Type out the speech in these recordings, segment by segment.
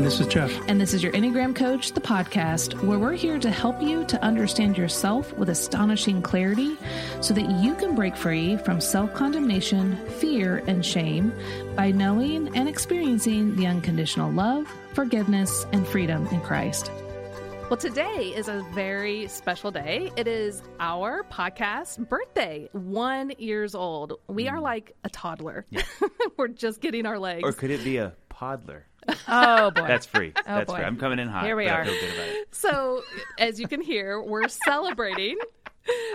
And this is Jeff. And this is your Enneagram Coach, the podcast, where we're here to help you to understand yourself with astonishing clarity so that you can break free from self condemnation, fear, and shame by knowing and experiencing the unconditional love, forgiveness, and freedom in Christ. Well, today is a very special day. It is our podcast birthday, one years old. We are mm. like a toddler. Yeah. We're just getting our legs. Or could it be a podler? Oh boy, That's free. Oh, That's boy. free. I'm coming in hot. Here we are. feel good about it. So, as you can hear, we're celebrating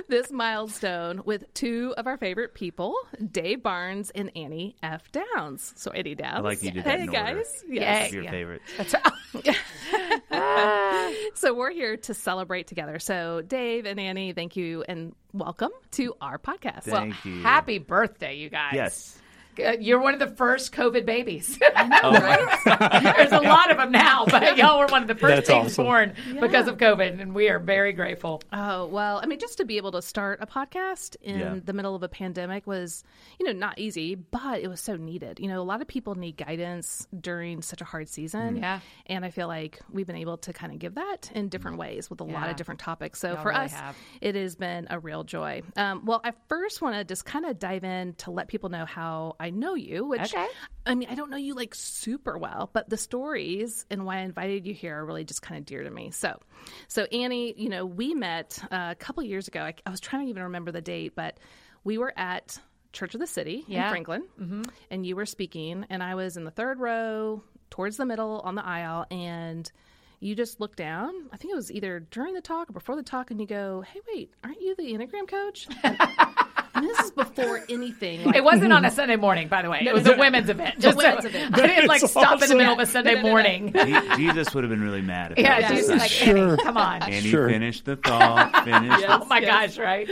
this milestone with two of our favorite people, Dave Barnes and Annie F. Downs. So, Annie Downs. I like you did that Hey, order. guys. Yay. Yes. Your Yeah. favorites. So, we're here to celebrate together. So, Dave and Annie, thank you and welcome to our podcast. Thank you. Happy birthday, you guys! Yes. Uh, you're one of the first COVID babies. Oh, There's a lot of them now, but y'all were one of the first That's things awesome. born because of COVID, and we are very grateful. Oh, well, I mean, just to be able to start a podcast in Yeah. the middle of a pandemic was, you know, not easy, but it was so needed. You know, a lot of people need guidance during such a hard season. Yeah. And I feel like we've been able to kind of give that in different ways with a lot of different topics. So Y'all for really us, have. it has been a real joy. Um, well, I first want to just kind of dive in to let people know how I know you, which Okay. I mean, I don't know you like super well, but the stories and why I invited you here are really just kind of dear to me. So, so Annie, you know, we met uh, a couple years ago. I, I was trying to even remember the date, but we were at Church of the City Yeah. in Franklin, and you were speaking, and I was in the third row towards the middle on the aisle, and you just looked down. I think it was either during the talk or before the talk, and you go, "Hey, wait, aren't you the Enneagram coach?" And this is before anything. Like, It wasn't on a Sunday morning, by the way. It was a women's event. Just women's so- event. They didn't like That's stop in the middle of a Sunday morning. Je- Jesus would have been really mad if Yeah, that was Jesus his like son. Annie, Sure. come on. And he Sure. finished the thought. Finished. Yes. Oh my Yes. gosh, right?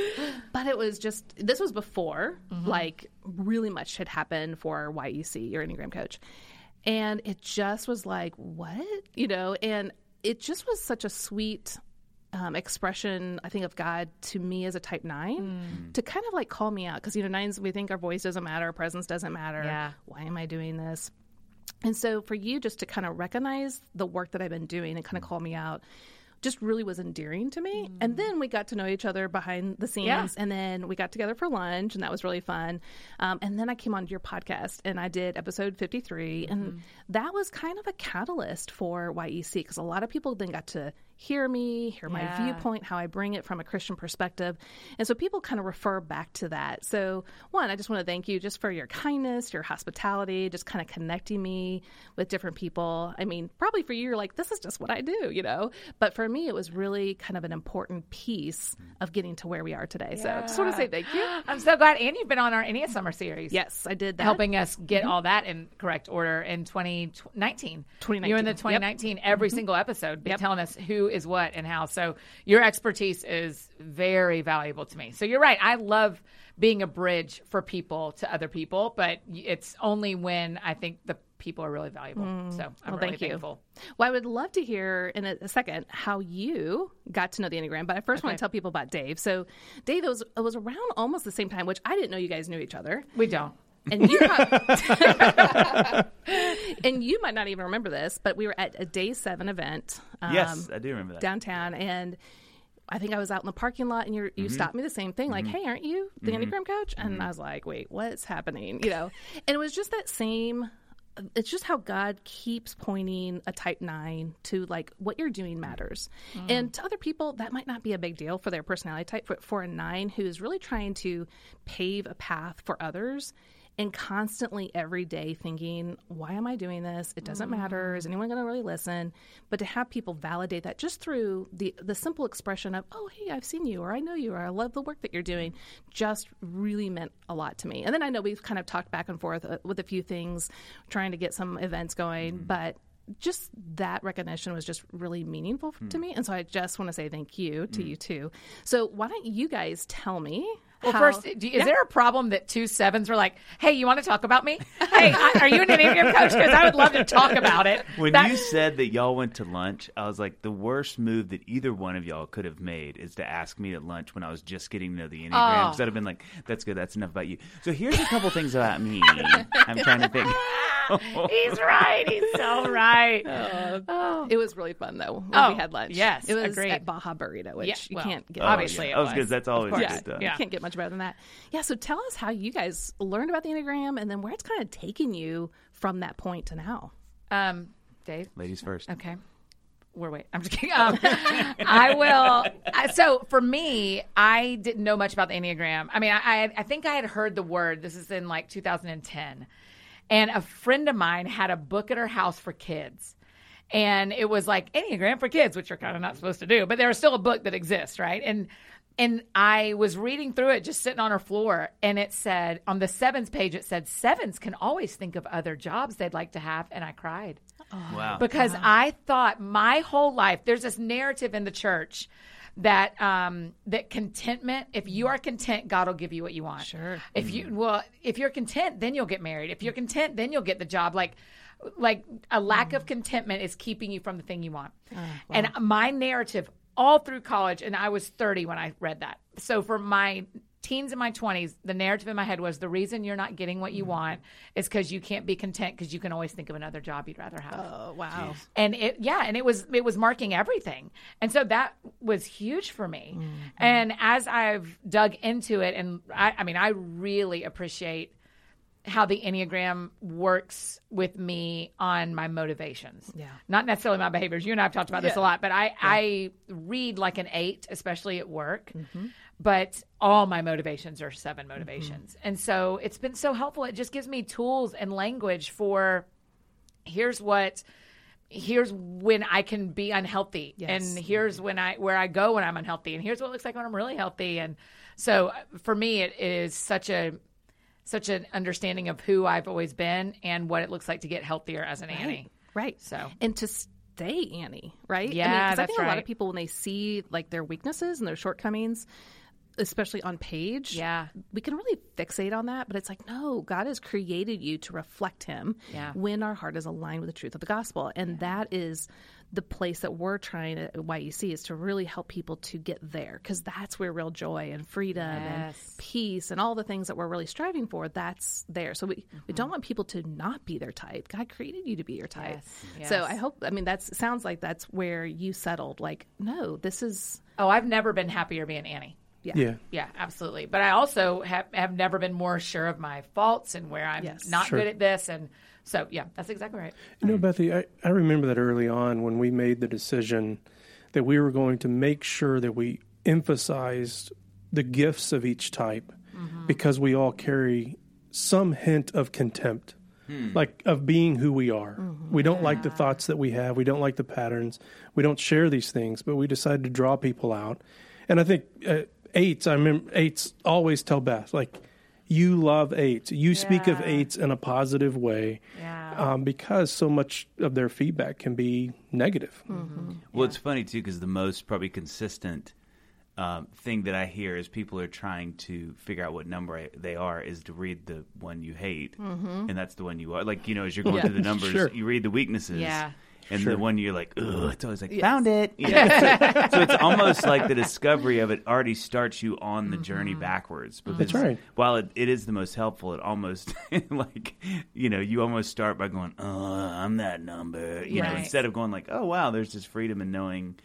but it was just this was before Mm-hmm. like really much had happened for YEC your Enneagram coach, and it just was like what you know, and it just was such a sweet. Um, expression, I think, of God to me as a type nine Mm. to kind of like call me out because, you know, nines, we think our voice doesn't matter, our presence doesn't matter. Yeah. Why am I doing this? And so for you just to kind of recognize the work that I've been doing and kind of call me out just really was endearing to me. And then we got to know each other behind the scenes Yeah. and then we got together for lunch and that was really fun. Um, and then I came on your podcast and I did episode 53 and that was kind of a catalyst for YEC because a lot of people then got to hear me, hear my Yeah. viewpoint, how I bring it from a Christian perspective. And so people kind of refer back to that. So, one, I just want to thank you just for your kindness, your hospitality, just kind of connecting me with different people. I mean, probably for you, you're like, this is just what I do, you know? But for me, it was really kind of an important piece of getting to where we are today. So, just want to say thank you. I'm so glad. And you've been on our Enia Summer series. Yes, I did that. helping us get mm-hmm. all that in correct order in 2019. 2019. You're in the Yep. 2019 every mm-hmm. single episode, be telling us who is what and how. So your expertise is very valuable to me. So you're right. I love being a bridge for people to other people, but it's only when I think the people are really valuable. Mm. So I'm Well, really thank you. thankful. Well, I would love to hear in a, a second how you got to know the Enneagram, but I first want to tell people about Dave. So, Dave was, was around almost the same time, which I didn't know you guys knew each other. We don't. And you, and you might not even remember this, but we were at a day seven event. Um, Yes, I do remember that. downtown, and I think I was out in the parking lot, and you you Mm-hmm. stopped me the same thing, like, "Hey, aren't you the Enneagram coach?" And Mm-hmm. I was like, "Wait, what's happening?" You know, and it was just that same. It's just how God keeps pointing a type nine to like what you're doing matters, and to other people that might not be a big deal for their personality type, but for a nine who is really trying to pave a path for others and constantly every day thinking, why am I doing this? It doesn't matter. Is mm-hmm. anyone going to really listen? But to have people validate that just through the the simple expression of, oh, hey, I've seen you, or I know you, or I love the work that you're doing, just really meant a lot to me. And then I know we've kind of talked back and forth uh, with a few things, trying to get some events going, mm-hmm. but just that recognition was just really meaningful to hmm. me. And so I just want to say thank you to hmm. you too. So why don't you guys tell me Well, how- first, do, is there a problem that two sevens were like, "Hey, you want to talk about me? Hey, I, are you an Enneagram coach? Because I would love to talk about it." When That- you said that y'all went to lunch, I was like, the worst move that either one of y'all could have made is to ask me at lunch when I was just getting to know the Enneagram. Oh. Because I'd have been like, that's good, that's enough about you. So here's a couple things about me. I'm trying to think. he's right. He's so right. Uh, oh. It was really fun though when Oh, we had lunch. yes, it was agreed. at Baja Burrito, which Yeah, you well, can't get. Oh, Obviously yeah. it Oh, because was. that's always Of good course. stuff. Yeah. You can't get much better than that. Yeah. So tell us how you guys learned about the Enneagram and then where it's kind of taken you from that point to now. Um, Dave. Ladies first. Okay. We're wait. I'm just kidding. Um, I will. I, so for me, I didn't know much about the Enneagram. I mean, I, I, I think I had heard the word. This is in like 2010, and a friend of mine had a book at her house for kids, and it was like Enneagram for kids, which you're kind of not supposed to do, but there was still a book that exists, right? And and I was reading through it, just sitting on her floor, and it said on the sevens page, it said sevens can always think of other jobs they'd like to have, and I cried Wow. because I thought my whole life there's this narrative in the church that um that contentment if you are content God will give you what you want. Sure. If you well if you're content then you'll get married. If you're content then you'll get the job like like a lack of contentment is keeping you from the thing you want. And my narrative all through college and I was 30 when I read that. So for my teens and my 20s, the narrative in my head was the reason you're not getting what you mm-hmm. want is cuz you can't be content cuz you can always think of another job you'd rather have. Oh wow. and it yeah and it was it was marking everything. And so that was huge for me. Mm-hmm. And as i've dug into it and i i mean i really appreciate how the enneagram works with me on my motivations. Yeah. not necessarily my behaviors. You and i've talked about this a lot but i i read like an eight especially at work. But all my motivations are seven motivations. And so it's been so helpful. It just gives me tools and language for here's what here's when I can be unhealthy. Yes. and here's when I where I go when I'm unhealthy. And here's what it looks like when I'm really healthy. And so uh, for me it is such a such an understanding of who I've always been and what it looks like to get healthier as an Annie. Right. So- and to stay Annie, right? I Yeah, mean, 'cause I that's think a lot of people when they see like their weaknesses and their shortcomings, especially on page, Yeah. we can really fixate on that. But it's like, no, God has created you to reflect Him Yeah. when our heart is aligned with the truth of the gospel, and that is the place that we're trying to YEC is to really help people to get there because that's where real joy and freedom and peace and all the things that we're really striving for that's there so we, we don't mm-hmm. want people to not be their type god created you to be your type Yes, so i hope i mean that sounds like that's where you settled like no this is Oh, I've never been happier being Annie. yeah, Yeah. Yeah, absolutely. But I also have, have never been more sure of my faults and where I'm Yes. not Sure. good at this. And so, yeah, that's exactly right. You know, Bethy, I, I remember that early on when we made the decision that we were going to make sure that we emphasized the gifts of each type mm-hmm. because we all carry some hint of contempt, hmm. like of being who we are. Mm-hmm. We don't like the thoughts that we have, we don't like the patterns, we don't share these things, but we decided to draw people out. And I think uh, eights, I remember eights always tell Beth, like, you love eights. You speak of Yeah. eights in a positive way Yeah. um, because so much of their feedback can be negative. Well, it's funny too because the most probably consistent um, thing that I hear is people are trying to figure out what number I- they are is to read the one you hate, and that's the one you are. Like you know, as you're going Yeah. through the numbers, Sure. you read the weaknesses. Yeah. And Sure. the one you're like, ugh, it's always like, found it. You know? so, so it's almost like the discovery of it already starts you on the journey backwards. Because That's right. While it, it is the most helpful, it almost like you know you almost start by going, "Uh, I'm that number," you know, instead of going like, "Oh wow, there's this freedom in knowing."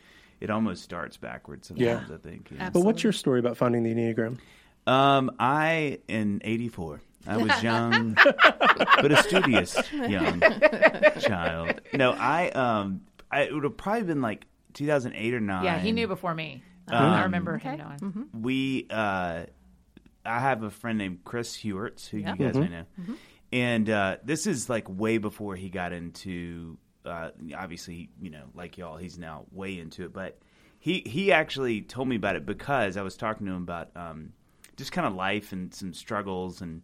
It almost starts backwards sometimes. Yeah. I think. yeah. But what's your story about finding the Enneagram? Um, I in '84. I was young, but a studious young child. No, I um, I, it would have probably been like 2008 or nine. Yeah, he knew before me. I Um, remember okay. him knowing. we uh I have a friend named Chris Heuertz who Yeah. you guys may know. And uh this is like way before he got into uh obviously, you know, like y'all, he's now way into it, but he he actually told me about it because I was talking to him about um just kind of life and some struggles and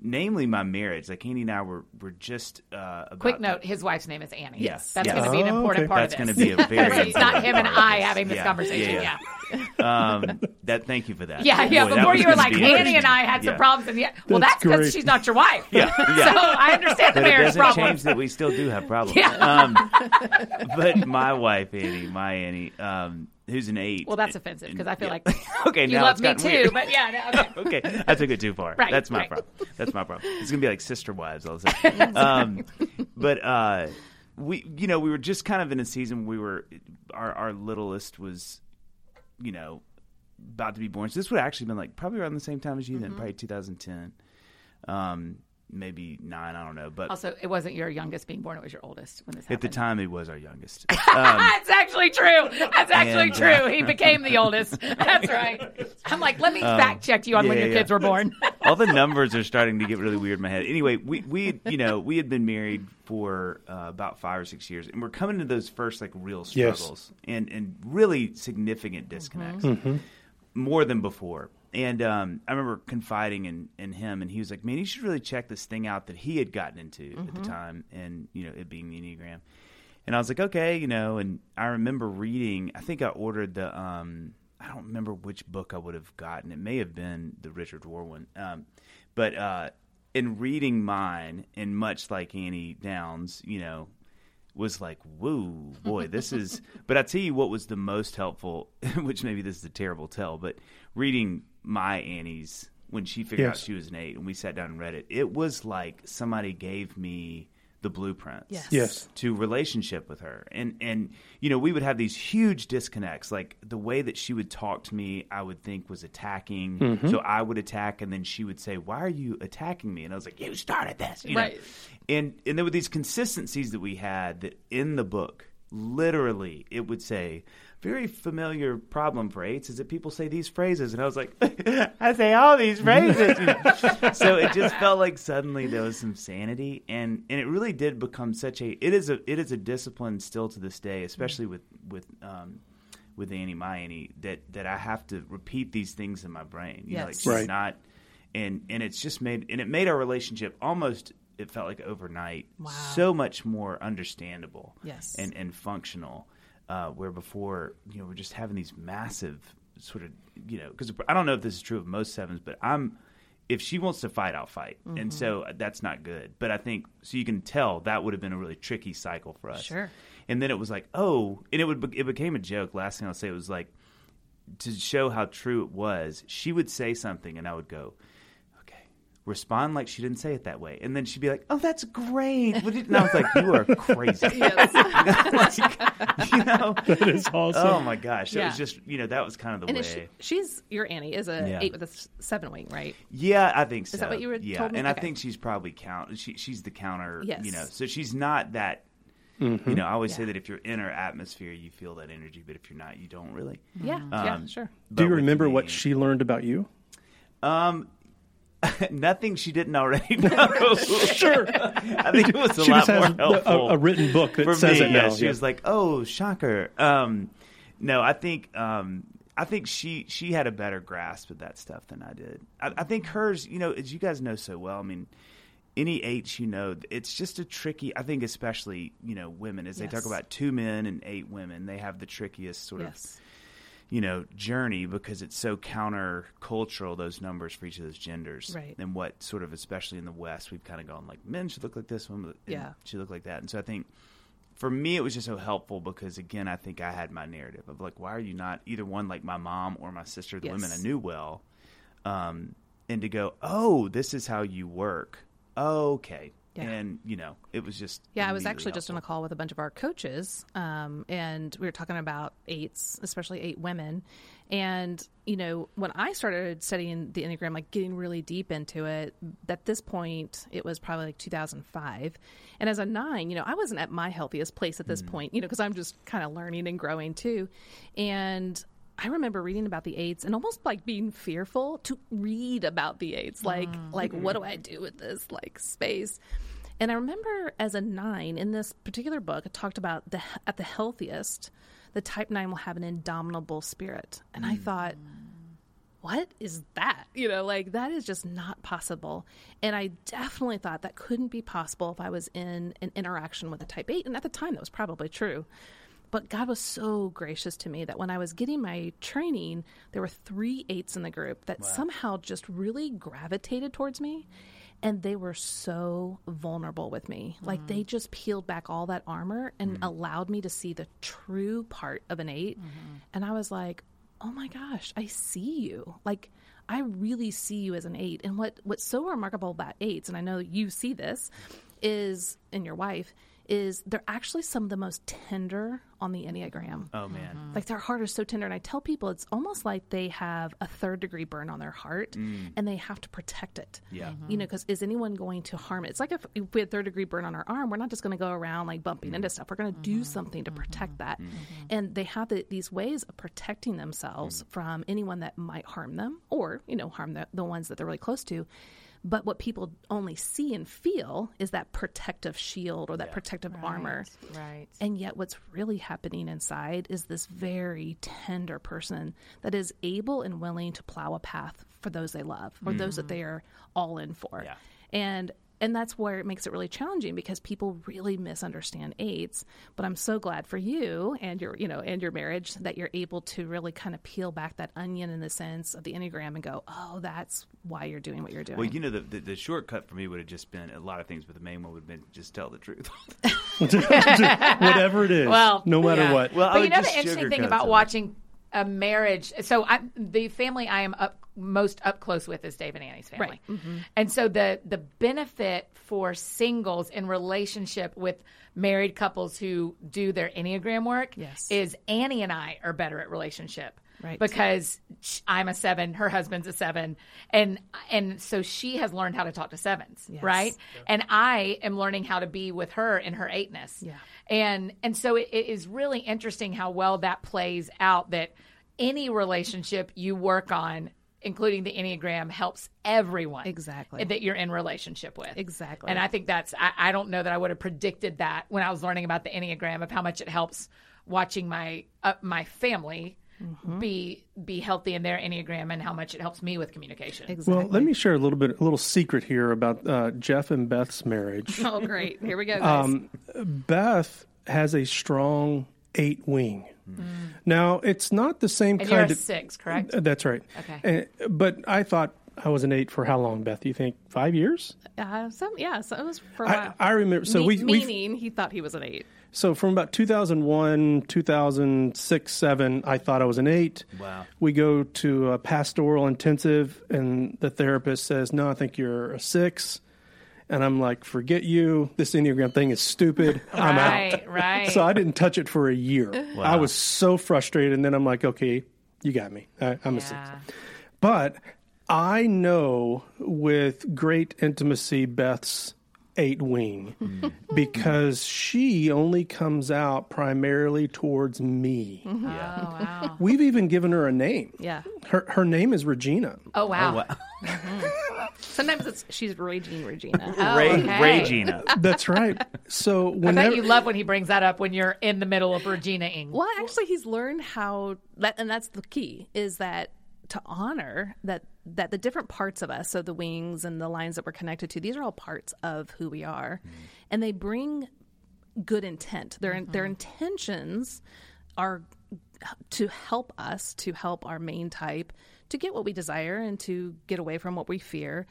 namely my marriage. Like Annie and I were were just uh, about Quick note: his wife's name is Annie. Yes. that's Yes. going to be an Oh, important okay. part That's of going to be a very. it's not him and I of having this Yeah, conversation. yeah, Yeah, yeah. um, that. Thank you for that. yeah, yeah. Boy, that Before you were like be Annie and I had some problems, and yeah, well, That's that's because she's not your wife. Yeah, yeah. So I understand the but it marriage doesn't problem. change that we still do have problems. Yeah. Um, but my wife Annie, my Annie, um, who's an eight. Well, that's offensive because I feel Yeah. like okay, you now love me too, weird. but yeah, no, okay. okay, I took it too far. Right, That's my right. problem. That's my problem. It's gonna be like sister wives all of a sudden. um, but uh, we, you know, we were just kind of in a season. We were our our littlest was, you know, about to be born. So this would have actually been like probably around the same time as you Mm-hmm. then, probably 2010, um, maybe nine. I don't know, but. Also, it wasn't your youngest being born; it was your oldest when this happened. at the time, it was our youngest. Um, That's actually true. That's actually And, true. uh, He became the oldest. That's right. I'm like, let me fact check you on when Um, your yeah. kids were born. all the numbers are starting to get really weird in my head. Anyway, we we you know we had been married for uh, about five or six years, and we're coming to those first like real Yes. struggles and and really significant disconnects, Mm-hmm. more than before. And um, I remember confiding in, in him, and he was like, "Man, you should really check this thing out that he had gotten into at the time, and you know, it being the enneagram." And I was like, "Okay, you know." And I remember reading. I think I ordered the. Um, I don't remember which book I would have gotten. It may have been the Richard Rohr one. Um, but uh, in reading mine, and much like Annie Downs, you know, was like, whoa, boy, this is. but I tell you what was the most helpful, which maybe this is a terrible tell, but reading my Annie's when she figured out she was an eight and we sat down and read it, it was like somebody gave me the blueprints Yes. Yes. to relationship with her and and you know we would have these huge disconnects like the way that she would talk to me i would think was attacking Mm-hmm. so i would attack and then she would say why are you attacking me and i was like you started this you know? Right. and and there were these consistencies that we had that in the book literally it would say very familiar problem for eights is that people say these phrases and i was like i say all these phrases so it just felt like suddenly there was some sanity and and it really did become such a it is a it is a discipline still to this day especially with with um with Annie my Annie that that I have to repeat these things in my brain you know like Yes. she's Right. not and and it's just made and it made our relationship almost it felt like overnight Wow. so much more understandable Yes. and and functional uh, where before you know we're just having these massive sort of you know because I don't know if this is true of most sevens but I'm if she wants to fight I'll fight Mm-hmm. and so that's not good but I think so you can tell that would have been a really tricky cycle for us Sure. and then it was like oh and it would it became a joke last thing I'll say it was like to show how true it was, she would say something and I would go, respond like she didn't say it that way. And then she'd be like, oh, that's great. And I was like, you are crazy. Like, you know? That is awesome. Oh my gosh. So It was just, you know, that was kind of the And way. she, she's your Annie is a Yeah. eight with a seven wing, right? Yeah, I think so. Is that what you were Yeah, told me? and I think she's probably count. She, she's the counter. Yes. You know, so she's not that. Mm-hmm. You know, I always say that if you're in her atmosphere, you feel that energy, but if you're not, you don't really. Yeah, yeah, Um, sure. Do you remember me- what she learned about you? Um, nothing she didn't already know. Sure. I think it was a she lot just has more helpful a written book that for says me. it yeah, she yeah. was like, "Oh, shocker." Um, no, I think um, I think she she had a better grasp of that stuff than I did. I, I think hers, you know, as you guys know so well. I mean. Any H, you know, it's just a tricky. I think, especially you know, women as they talk about two men and eight women, they have the trickiest sort of Yes. You know journey because it's so counter cultural those numbers for each of those genders Right. and what sort of especially in the west we've kind of gone like men should look like this women Yeah. should look like that and so i think for me it was just so helpful because again i think i had my narrative of like why are you not either one like my mom or my sister the Yes. women i knew well um, and to go oh this is how you work okay Yeah. and you know it was just Yeah, I was actually just on a call with a bunch of our coaches, um, and we were talking about eights, especially eight women. And you know, when I started studying the enneagram, like getting really deep into it, at this point, it was probably like 2005. And as a nine, you know, I wasn't at my healthiest place at this point, you know, because I'm just kind of learning and growing too. And I remember reading about the eights and almost like being fearful to read about the eights. Like, mm. like what do I do with this like space? And I remember as a nine in this particular book, it talked about the at the healthiest, the type nine will have an indomitable spirit. And I thought, mm. what is that? You know, like that is just not possible. And I definitely thought that couldn't be possible if I was in an interaction with a type 8. And at the time, that was probably true. But God was so gracious to me that when I was getting my training, there were three eights in the group that somehow just really gravitated towards me. And they were so vulnerable with me. Like they mm. just peeled back all that armor and mm. allowed me to see the true part of an 8 mm-hmm. And I was like, oh my gosh, I see you. Like I really see you as an eight. And what what's so remarkable about eights, and I know you see this, is in your wife, is they're actually some of the most tender on the Enneagram. Oh man. Mm-hmm. Like their heart is so tender. And I tell people it's almost like they have a third degree burn on their heart mm. and they have to protect it. Yeah. Mm-hmm. You know, because is anyone going to harm it? It's like if, if we had third degree burn on our arm, we're not just going to go around like bumping into mm-hmm. stuff. We're going to do something to protect that. And they have the, these ways of protecting themselves mm. from anyone that might harm them or, you know, harm the, the ones that they're really close to. But what people only see and feel is that protective shield or that protective armor. Right. And yet, what's really happening inside is this very tender person that is able and willing to plow a path for those they love or those that mm-hmm. they are all in for. Yeah. And and that's where it makes it really challenging because people really misunderstand eights. But I'm so glad for you and your, you know, and your marriage that you're able to really kind of peel back that onion in the sense of the enneagram and go, oh, that's why you're doing what you're doing. Well, you know, the, the the shortcut for me would have just been a lot of things, but the main one would have been just tell the truth. Whatever it is, Well, no matter yeah. what. Well, I but you would know the interesting thing sugarcoat about it. watching a marriage. So I, the family I am up most up close with is Dave and Annie's family, Right. Mm-hmm. and so the the benefit for singles in relationship with married couples who do their enneagram work Yes. is Annie and I are better at relationship. Right. Because I'm a seven, her husband's a seven, and and so she has learned how to talk to sevens, Yes. right? And I am learning how to be with her in her eightness. Yeah. And and so it, it is really interesting how well that plays out that any relationship you work on, including the Enneagram, helps everyone Exactly. that you're in relationship with. Exactly. And I think that's I, I don't know that I would have predicted that when I was learning about the Enneagram of how much it helps watching my uh, my family Mm-hmm. be be healthy in their Enneagram and how much it helps me with communication. exactly. Well, let me share a little bit, a little secret here about uh, Jeff and Beth's marriage. Oh, great. Here we go, guys. Um, Beth has a strong eight wing. Now, it's not the same Mm. And you're kind a of. six, correct? Uh, That's right. Okay. Uh, but I thought I was an eight for how long, Beth? You think five years? uh, some, yeah, so it was for a I, while. I remember. So Me- we, we meaning he thought he was an eight. So from about 2001, 2006, seven, I thought I was an eight. Wow. We go to a pastoral intensive, and the therapist says, "No, I think you're a six. And I'm like, "Forget you. This enneagram thing is stupid. I'm out." right, right. So I didn't touch it for a year. Wow. I was so frustrated, and then I'm like, "Okay, you got me. I, I'm a six. Yeah. But I know with great intimacy Beth's eight wing mm. because she only comes out primarily towards me. Mm-hmm. Oh wow. We've even given her a name. Yeah. Her her name is Regina. Oh wow. Oh, wow. Mm-hmm. Sometimes it's she's raging Regina. Oh, Ray, okay. Ray Gina. That's right. So I bet whenever you love when he brings that up when you're in the middle of Regina ing. Well, actually, he's learned how that, and that's the key is that to honor that that the different parts of us, so the wings and the lines that we're connected to, these are all parts of who we are, mm-hmm. and they bring good intent. Their mm-hmm. their intentions are to help us to help our main type to get what we desire and to get away from what we fear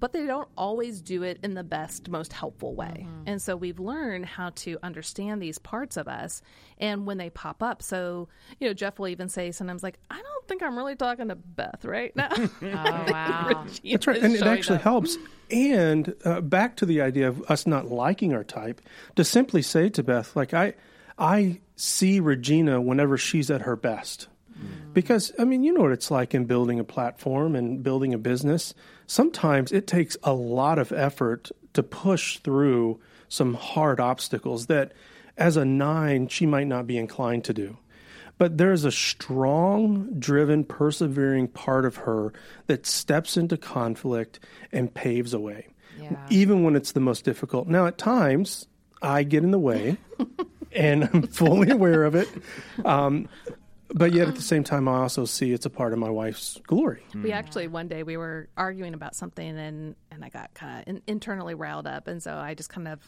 but they don't always do it in the best most helpful way and so we've learned how to understand these parts of us and when they pop up so you know jeff will even say sometimes like i don't think i'm really talking to beth right now Oh wow. That's right, and it actually helps. And uh, back to the idea of us not liking our type, to simply say to Beth, like I, I see Regina whenever she's at her best, because I mean, you know what it's like in building a platform and building a business. Sometimes it takes a lot of effort to push through some hard obstacles that, as a nine, she might not be inclined to do. But there's a strong, driven, persevering part of her that steps into conflict and paves a way, Yeah. even when it's the most difficult. Now, at times, I get in the way, and I'm fully aware of it. Um, but yet at the uh-huh. same time, I also see it's a part of my wife's glory. We hmm. actually one day we were arguing about something and and I got kind of in, internally riled up, and so I just kind of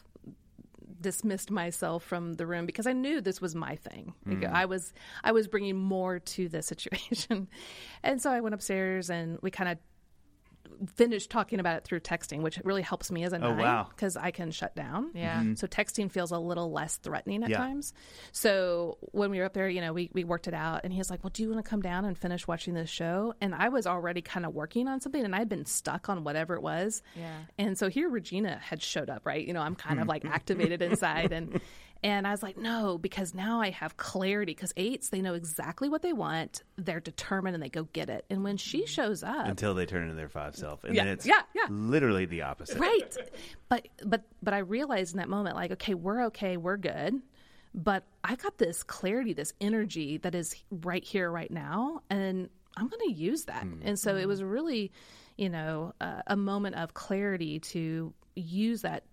dismissed myself from the room because I knew this was my thing. Like, hmm. I was I was bringing more to the situation, and so I went upstairs and we kind of finished talking about it through texting, which really helps me as a Oh, nine wow. because I can shut down. Yeah. Mm-hmm. So texting feels a little less threatening at Yeah. times. So when we were up there, you know, we, we worked it out and he was like, Well, do you want to come down and finish watching this show? And I was already kind of working on something and I'd been stuck on whatever it was. Yeah. And so here Regina had showed up, right? You know, I'm kind of hmm. like activated inside and and I was like, no, because now I have clarity. Because eights, they know exactly what they want. They're determined and they go get it. And when she shows up, until they turn into their five self, and Yeah, then it's yeah, yeah. literally the opposite. right but but but i realized in that moment like okay we're okay we're good but i got this clarity this energy that is right here right now and i'm going to use that and so it was really you know uh, a moment of clarity to use that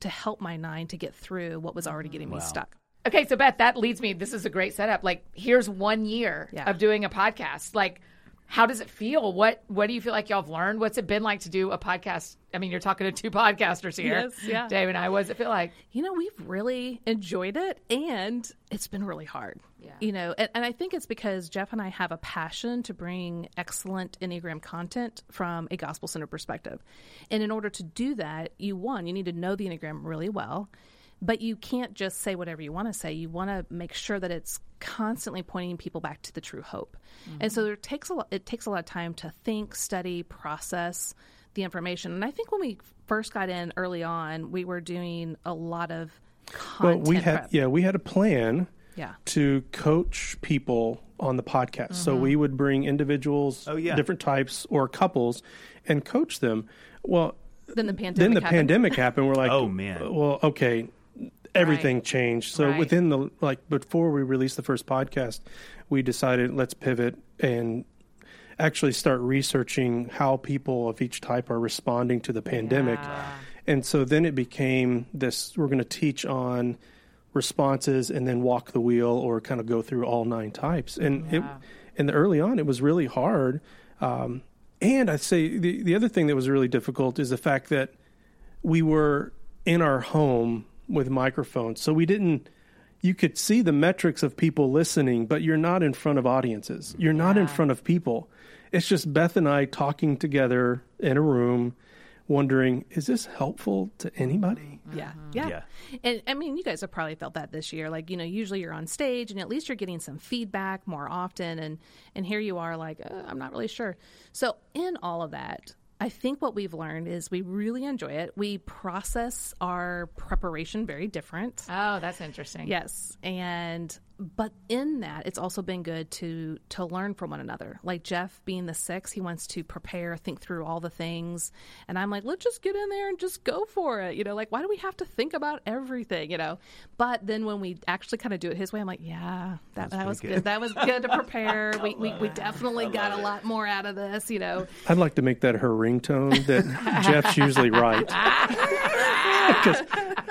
to help my nine to get through what was already getting me stuck Okay, so Beth, that leads me. This is a great setup. Like, here's one year Yeah. of doing a podcast. Like, how does it feel? What What do you feel like y'all have learned? What's it been like to do a podcast? I mean, you're talking to two podcasters here. Yes, yeah. Dave and I. What does it feel like? you know, we've really enjoyed it and it's been really hard. Yeah. You know, and, and I think it's because Jeff and I have a passion to bring excellent Enneagram content from a gospel centered perspective. And in order to do that, you one, you need to know the Enneagram really well. But you can't just say whatever you want to say. You want to make sure that it's constantly pointing people back to the true hope. And so there takes a lot, it takes a lot of time to think, study, process the information. And I think when we first got in early on, we were doing a lot of Well, content we had prep. yeah, we had a plan Yeah. to coach people on the podcast. So Mm-hmm. we would bring individuals, Oh, yeah. different types or couples, and coach them. Well, Then the pandemic. then the happened. pandemic happened. We're like, Oh, man. Well, okay, everything changed. So Right. within the like before we released the first podcast, we decided let's pivot and actually start researching how people of each type are responding to the pandemic. And so then it became this we're going to teach on responses and then walk the wheel or kind of go through all nine types. And it and the early on it was really hard. Um, and I'd say the the other thing that was really difficult is the fact that we were in our home with microphones, so we didn't. You could see the metrics of people listening, but you're not in front of audiences. You're not in front of people. It's just Beth and I talking together in a room, wondering, is this helpful to anybody? Yeah, yeah. Yeah. And I mean, you guys have probably felt that this year. Like, you know, usually you're on stage and at least you're getting some feedback more often. And, and here you are like, uh, I'm not really sure. So, in all of that, I think what we've learned is we really enjoy it. We process our preparation very different. Oh, that's interesting. Yes, and but in that, it's also been good to to learn from one another. Like Jeff, being the six, he wants to prepare, think through all the things, and I'm like, let's just get in there and just go for it. You know, like why do we have to think about everything? You know, but then when we actually kind of do it his way, I'm like, yeah, that, that was pretty good. That was good to prepare. we, we we definitely got a lot more out of this. You know, I'd like to make that her ringtone that Jeff's usually right. 'Cause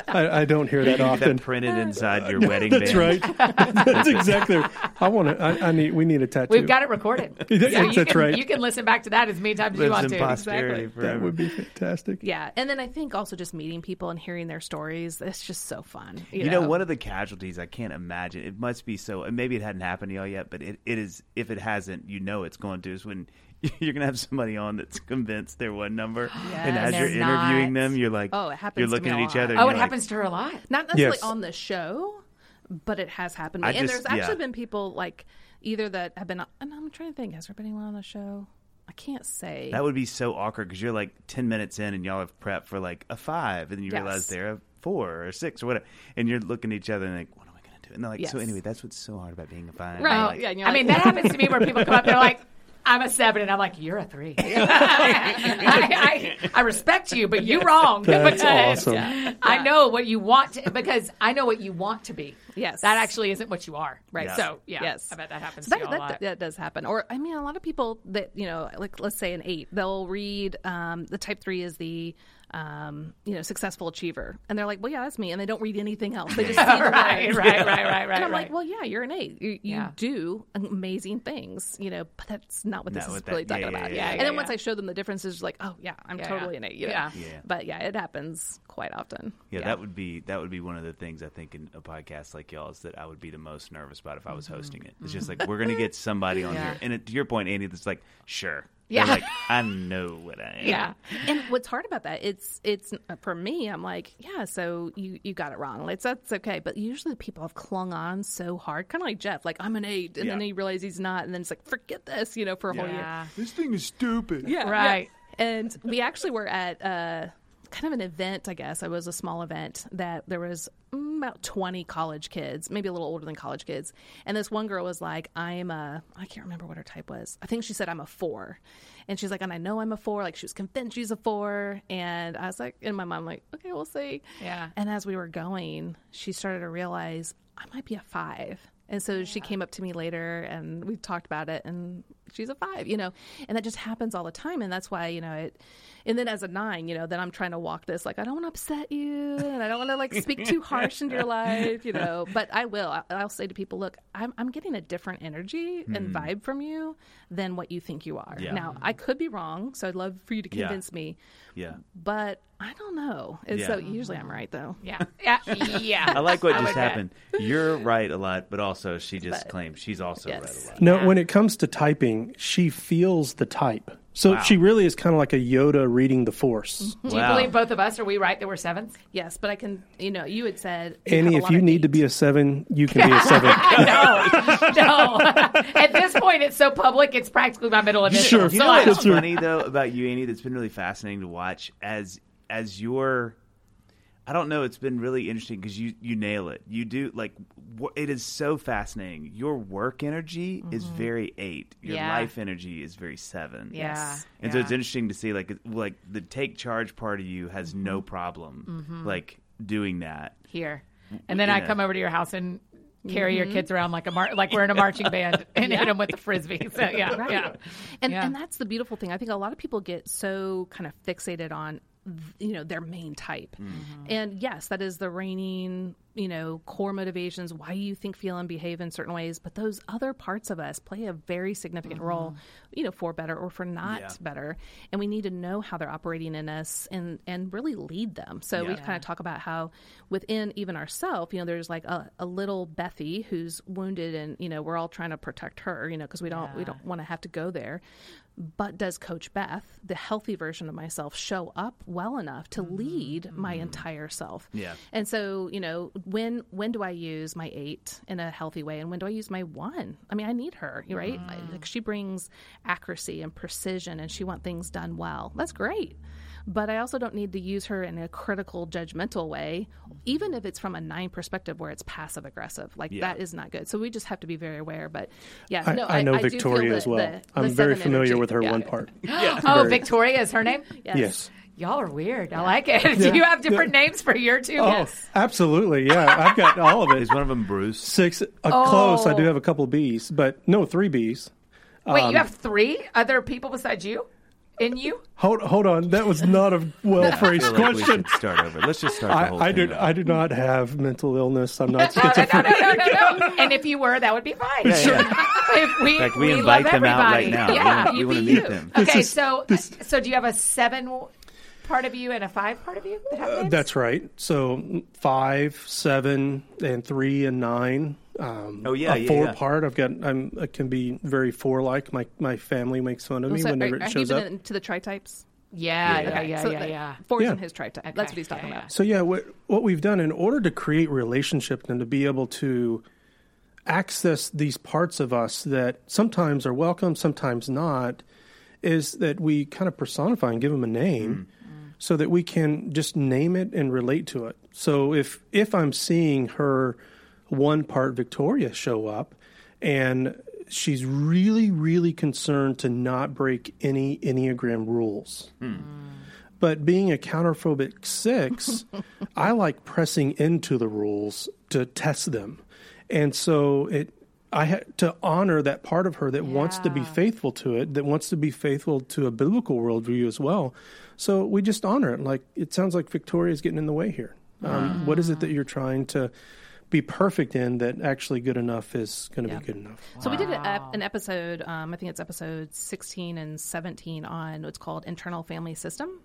I, I don't hear that That often. printed inside your wedding That's band. right. That's exactly. I want to. I, I need. We need a tattoo. We've got it recorded. So you That's can, right. You can listen back to that as many times as you Lives want in to. posterity that would be fantastic. yeah. And then I think also just meeting people and hearing their stories. It's just so fun. You, You know, one of the casualties I can't imagine. It must be so. And maybe it hadn't happened to y'all yet, but it, it is. If it hasn't, you know it's going to. Is when you're going to have somebody on that's convinced they're one number, and as you're interviewing not. them, you're like, Oh, it happens You're to looking me at a each other. Oh, it like, happens to her a lot. Not necessarily Yes. on the show, but it has happened I and just- there's actually yeah. been people like either that have been. And I'm trying to think. Has there been anyone on the show? I can't say. That would be so awkward because you're like ten minutes in and y'all have prepped for like a five, and then you Yes. realize they're a four or a six or whatever, and you're looking at each other and like, what am I going to do? And they're like, so anyway, that's what's so hard about being a five. Right. I'm like, yeah, and you're I mean, that happens to me where people come up, they're like, I'm a seven, and I'm like, you're a three. I, I, I respect you, but you're wrong. That's because awesome. I know what you want to, because I know what you want to be. Yes. That actually isn't what you are. Right. Yeah. So, yeah. Yes. I bet that happens So to that, you a that, lot. that does happen. Or, I mean, a lot of people that, you know, like let's say an eight, they'll read, um, the type three is the um, you know, successful achiever. And they're like, well, yeah, that's me. And they don't read anything else. They just see the right, right, right, right, right. And I'm right. like, well, yeah, you're an eight. You, you Yeah. do amazing things, you know, but that's not what this Not is what that- really yeah, talking yeah, about. yeah, and yeah, then yeah. once I show them the differences, it's like, oh, yeah, I'm Yeah, totally yeah. an eight. You know? Yeah. Yeah. But yeah, it happens quite often. Yeah, that would be that would be one of the things I think in a podcast like y'all's that I would be the most nervous about if I was hosting it. It's just like we're gonna get somebody on Mm-hmm. Yeah. here, and it, to your point, Andy, that's like sure, Yeah. They're like I know what I am. yeah. and what's hard about that it's it's for me i'm like yeah so you you got it wrong it's that's okay but usually people have clung on so hard kind of like jeff like i'm an eight and then Yeah. he realizes he's not and then it's like forget this you know for a whole year This thing is stupid. yeah Right. yeah. and we actually were at uh kind of an event i guess it was a small event that there was Mm, about 20 college kids maybe a little older than college kids. And this one girl was like i'm a i can't remember what her type was. I think she said i'm a four. And she's like and i know i'm a four. Like she was convinced she's a four. And i was like and my mom, like okay we'll see. Yeah. and as we were going she started to realize i might be a five. And so she came up to me later and we talked about it. And she's a five, you know, and that just happens all the time. And that's why, you know, it, and then as a nine, you know, then I'm trying to walk this, like, I don't want to upset you and I don't want to like speak too harsh into your life, you know, but I will, I- I'll say to people, look, I'm, I'm getting a different energy and hmm. vibe from you than what you think you are. Yeah. Now I could be wrong. So I'd love for you to Yeah. convince me, Yeah. but I don't know. And so usually I'm right though. Yeah. Yeah. Yeah. I like what I just would bet. happened. You're right a lot, but also she just But- claimed she's also Yes. right a lot. No, Yeah. when it comes to typing, she feels the type. So Wow. she really is kind of like a Yoda reading the Force. Mm-hmm. Do you Wow. believe both of us? Are we right that we're sevens? Yes, but I can, you know, you had said, you Annie, have a if lot you of need to be a seven, you can be a seven. no, no. At this point, it's so public; it's practically my middle initial. Sure. You So know I what's funny though about you, Annie? That's been really fascinating to watch as as your. I don't know. It's been really interesting because you you nail it. You do like wh- it is so fascinating. Your work energy is mm-hmm. very eight. Your Yeah. life energy is very seven. Yeah. And so it's interesting to see like like the take charge part of you has no mm-hmm. problem mm-hmm. like doing that. here, and then I Yeah. come over to your house and carry your kids around like a mar- like we're in a marching band and hit them with the frisbee. So yeah, Right. yeah. And Yeah. and that's the beautiful thing. I think a lot of people get so kind of fixated on th- you know their main type. Mm-hmm. And yes, that is the reigning, you know, core motivations why you think feel and behave in certain ways, but those other parts of us play a very significant role, you know, for better or for not Yeah. better. And we need to know how they're operating in us and and really lead them. So we kind of talk about how within even ourselves, you know, there's like a, a little Bethy who's wounded and, you know, we're all trying to protect her, you know, because we don't we don't want to have to go there. But does Coach Beth, the healthy version of myself, show up well enough to lead my mm. entire self? Yeah. And so, you know, when when do I use my eight in a healthy way, and when do I use my one? I mean, I need her, right? I- Like she brings accuracy and precision, and she wants things done well. That's great. But I also don't need to use her in a critical, judgmental way, even if it's from a nine perspective where it's passive aggressive. Like Yeah. that is not good. So we just have to be very aware. But yeah, I, no, I know do feel Victoria the- as well. the- the I'm very familiar energy. with her Yeah. one part. Oh, Very. Victoria is her name. Yes. Yes. Y'all are weird. I like it. Do you have different names for your two? Oh, absolutely. Yeah, I've got all of it. Is one of them Bruce? Six, uh, close. I do Oh. have a couple B's, but no, three B's. Wait, Um, you have three other people besides you? In you? Hold, hold on. That was not a well phrased feel like we question. should start over. Let's just start the whole I, I thing do. over. I do not have mental illness. I'm not No, no, no, schizophrenic. no, no, no. And if you were, that would be fine. Yeah, yeah. If we, In fact, we, we invite love them out right everybody. now. We Yeah. wanna- we you want to meet you. them. Okay, is- so this- so do you have a seven part of you and a five part of you that uh, have names? That's right. So five, seven, and three and nine. Um, Oh, yeah, a yeah, four yeah. part. I've got. I'm. I can be very four like. My my family makes fun of me So whenever are, it shows up. been into the tri types? yeah, yeah, Okay, yeah, so yeah, the- yeah. Four's Yeah. in his tri type. That's what he's talking yeah, about. So yeah, what what we've done in order to create relationship and to be able to access these parts of us that sometimes are welcome, sometimes not, is that we kind of personify and give them a name, so that we can just name it and relate to it. So if if I'm seeing her one part Victoria show up, and she's really really concerned to not break any enneagram rules but being a counterphobic six, I like pressing into the rules to test them. And so it I had to honor that part of her that wants to be faithful to it, that wants to be faithful to a biblical worldview as well. So we just honor it. Like it sounds like Victoria's getting in the way here. Um, What is it that you're trying to be perfect in that actually good enough is going to Yeah. be good enough? So we did a, ep- an episode, um, I think it's episode 16 and 17 on what's called internal family system.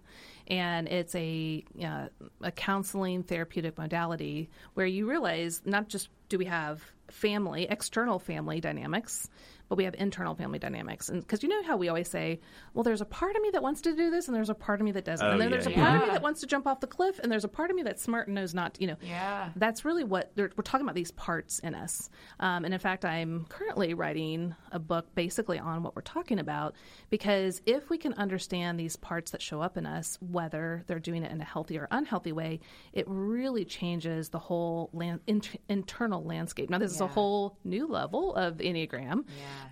And it's a, uh, a counseling therapeutic modality where you realize not just do we have family, external family dynamics, but we have internal family dynamics. And because you know how we always say, well, there's a part of me that wants to do this and there's a part of me that doesn't. Oh, and then yeah, there's a yeah. part of me that wants to jump off the cliff and there's a part of me that's smart and knows not, you know. Yeah. That's really what we're talking about these parts in us. Um, and in fact, I'm currently writing a book basically on what we're talking about because if we can understand these parts that show up in us, whether they're doing it in a healthy or unhealthy way, it really changes the whole lan- int- internal landscape. Now, this is a whole new level of Enneagram,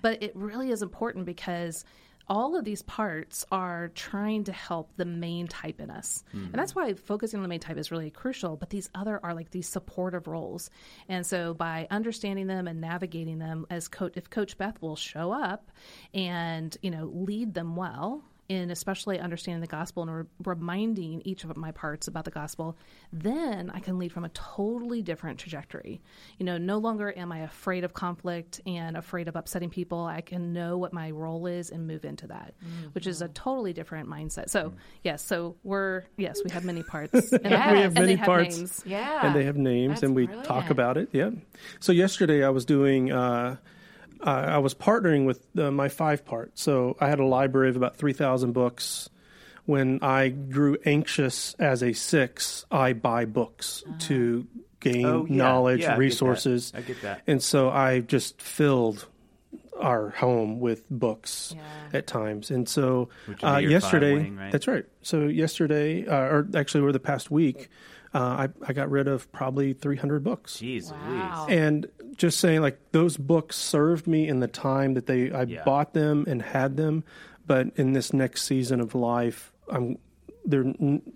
but it really is important because all of these parts are trying to help the main type in us. And that's why focusing on the main type is really crucial. But these other are like these supportive roles. And so by understanding them and navigating them as coach, if Coach Beth will show up and, you know, lead them well, in especially understanding the gospel and re- reminding each of my parts about the gospel, then I can lead from a totally different trajectory. You know, no longer am I afraid of conflict and afraid of upsetting people. I can know what my role is and move into that, which is a totally different mindset. So, yes, so we're, yes, we have many parts. And, Yes. We have and many they have parts. names. Yeah. and they have names That's and we brilliant. talk about it yeah so yesterday i was doing uh, uh, i was partnering with uh, my five part. So i had a library of about 3000 books. When i grew anxious as a six i buy books to gain Oh, yeah. knowledge Yeah, I get resources. I get that. and so i just filled our home with books at times. And so uh, yesterday wing, right? that's right. So yesterday uh, or actually over the past week uh, I, I got rid of probably 300 books Jeez Wow. And just saying like those books served me in the time that they I Yeah. bought them and had them but in this next season of life I'm there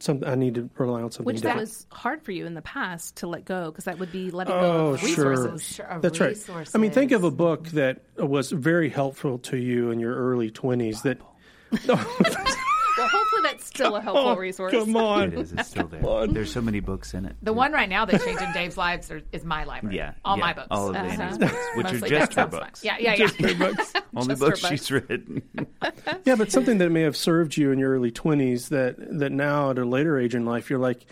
something I need to rely on something Which that was hard for you in the past to let go because that would be letting Oh, go of sure. resources. Sure, of That's right. I mean, think of a book that was very helpful to you in your early 20s that Well, hopefully that's still a helpful resource. Come on. It is. It's still there. There's so many books in it. The one right now that's changing Dave's lives are, is my library. Yeah, all yeah, my books. all of Uh-huh. Annie's books, which are Mostly just her that fun. books. Yeah, yeah, yeah. Only Just her books books. she's written. Yeah, but something that may have served you in your early 20s that that now at a later age in life you're like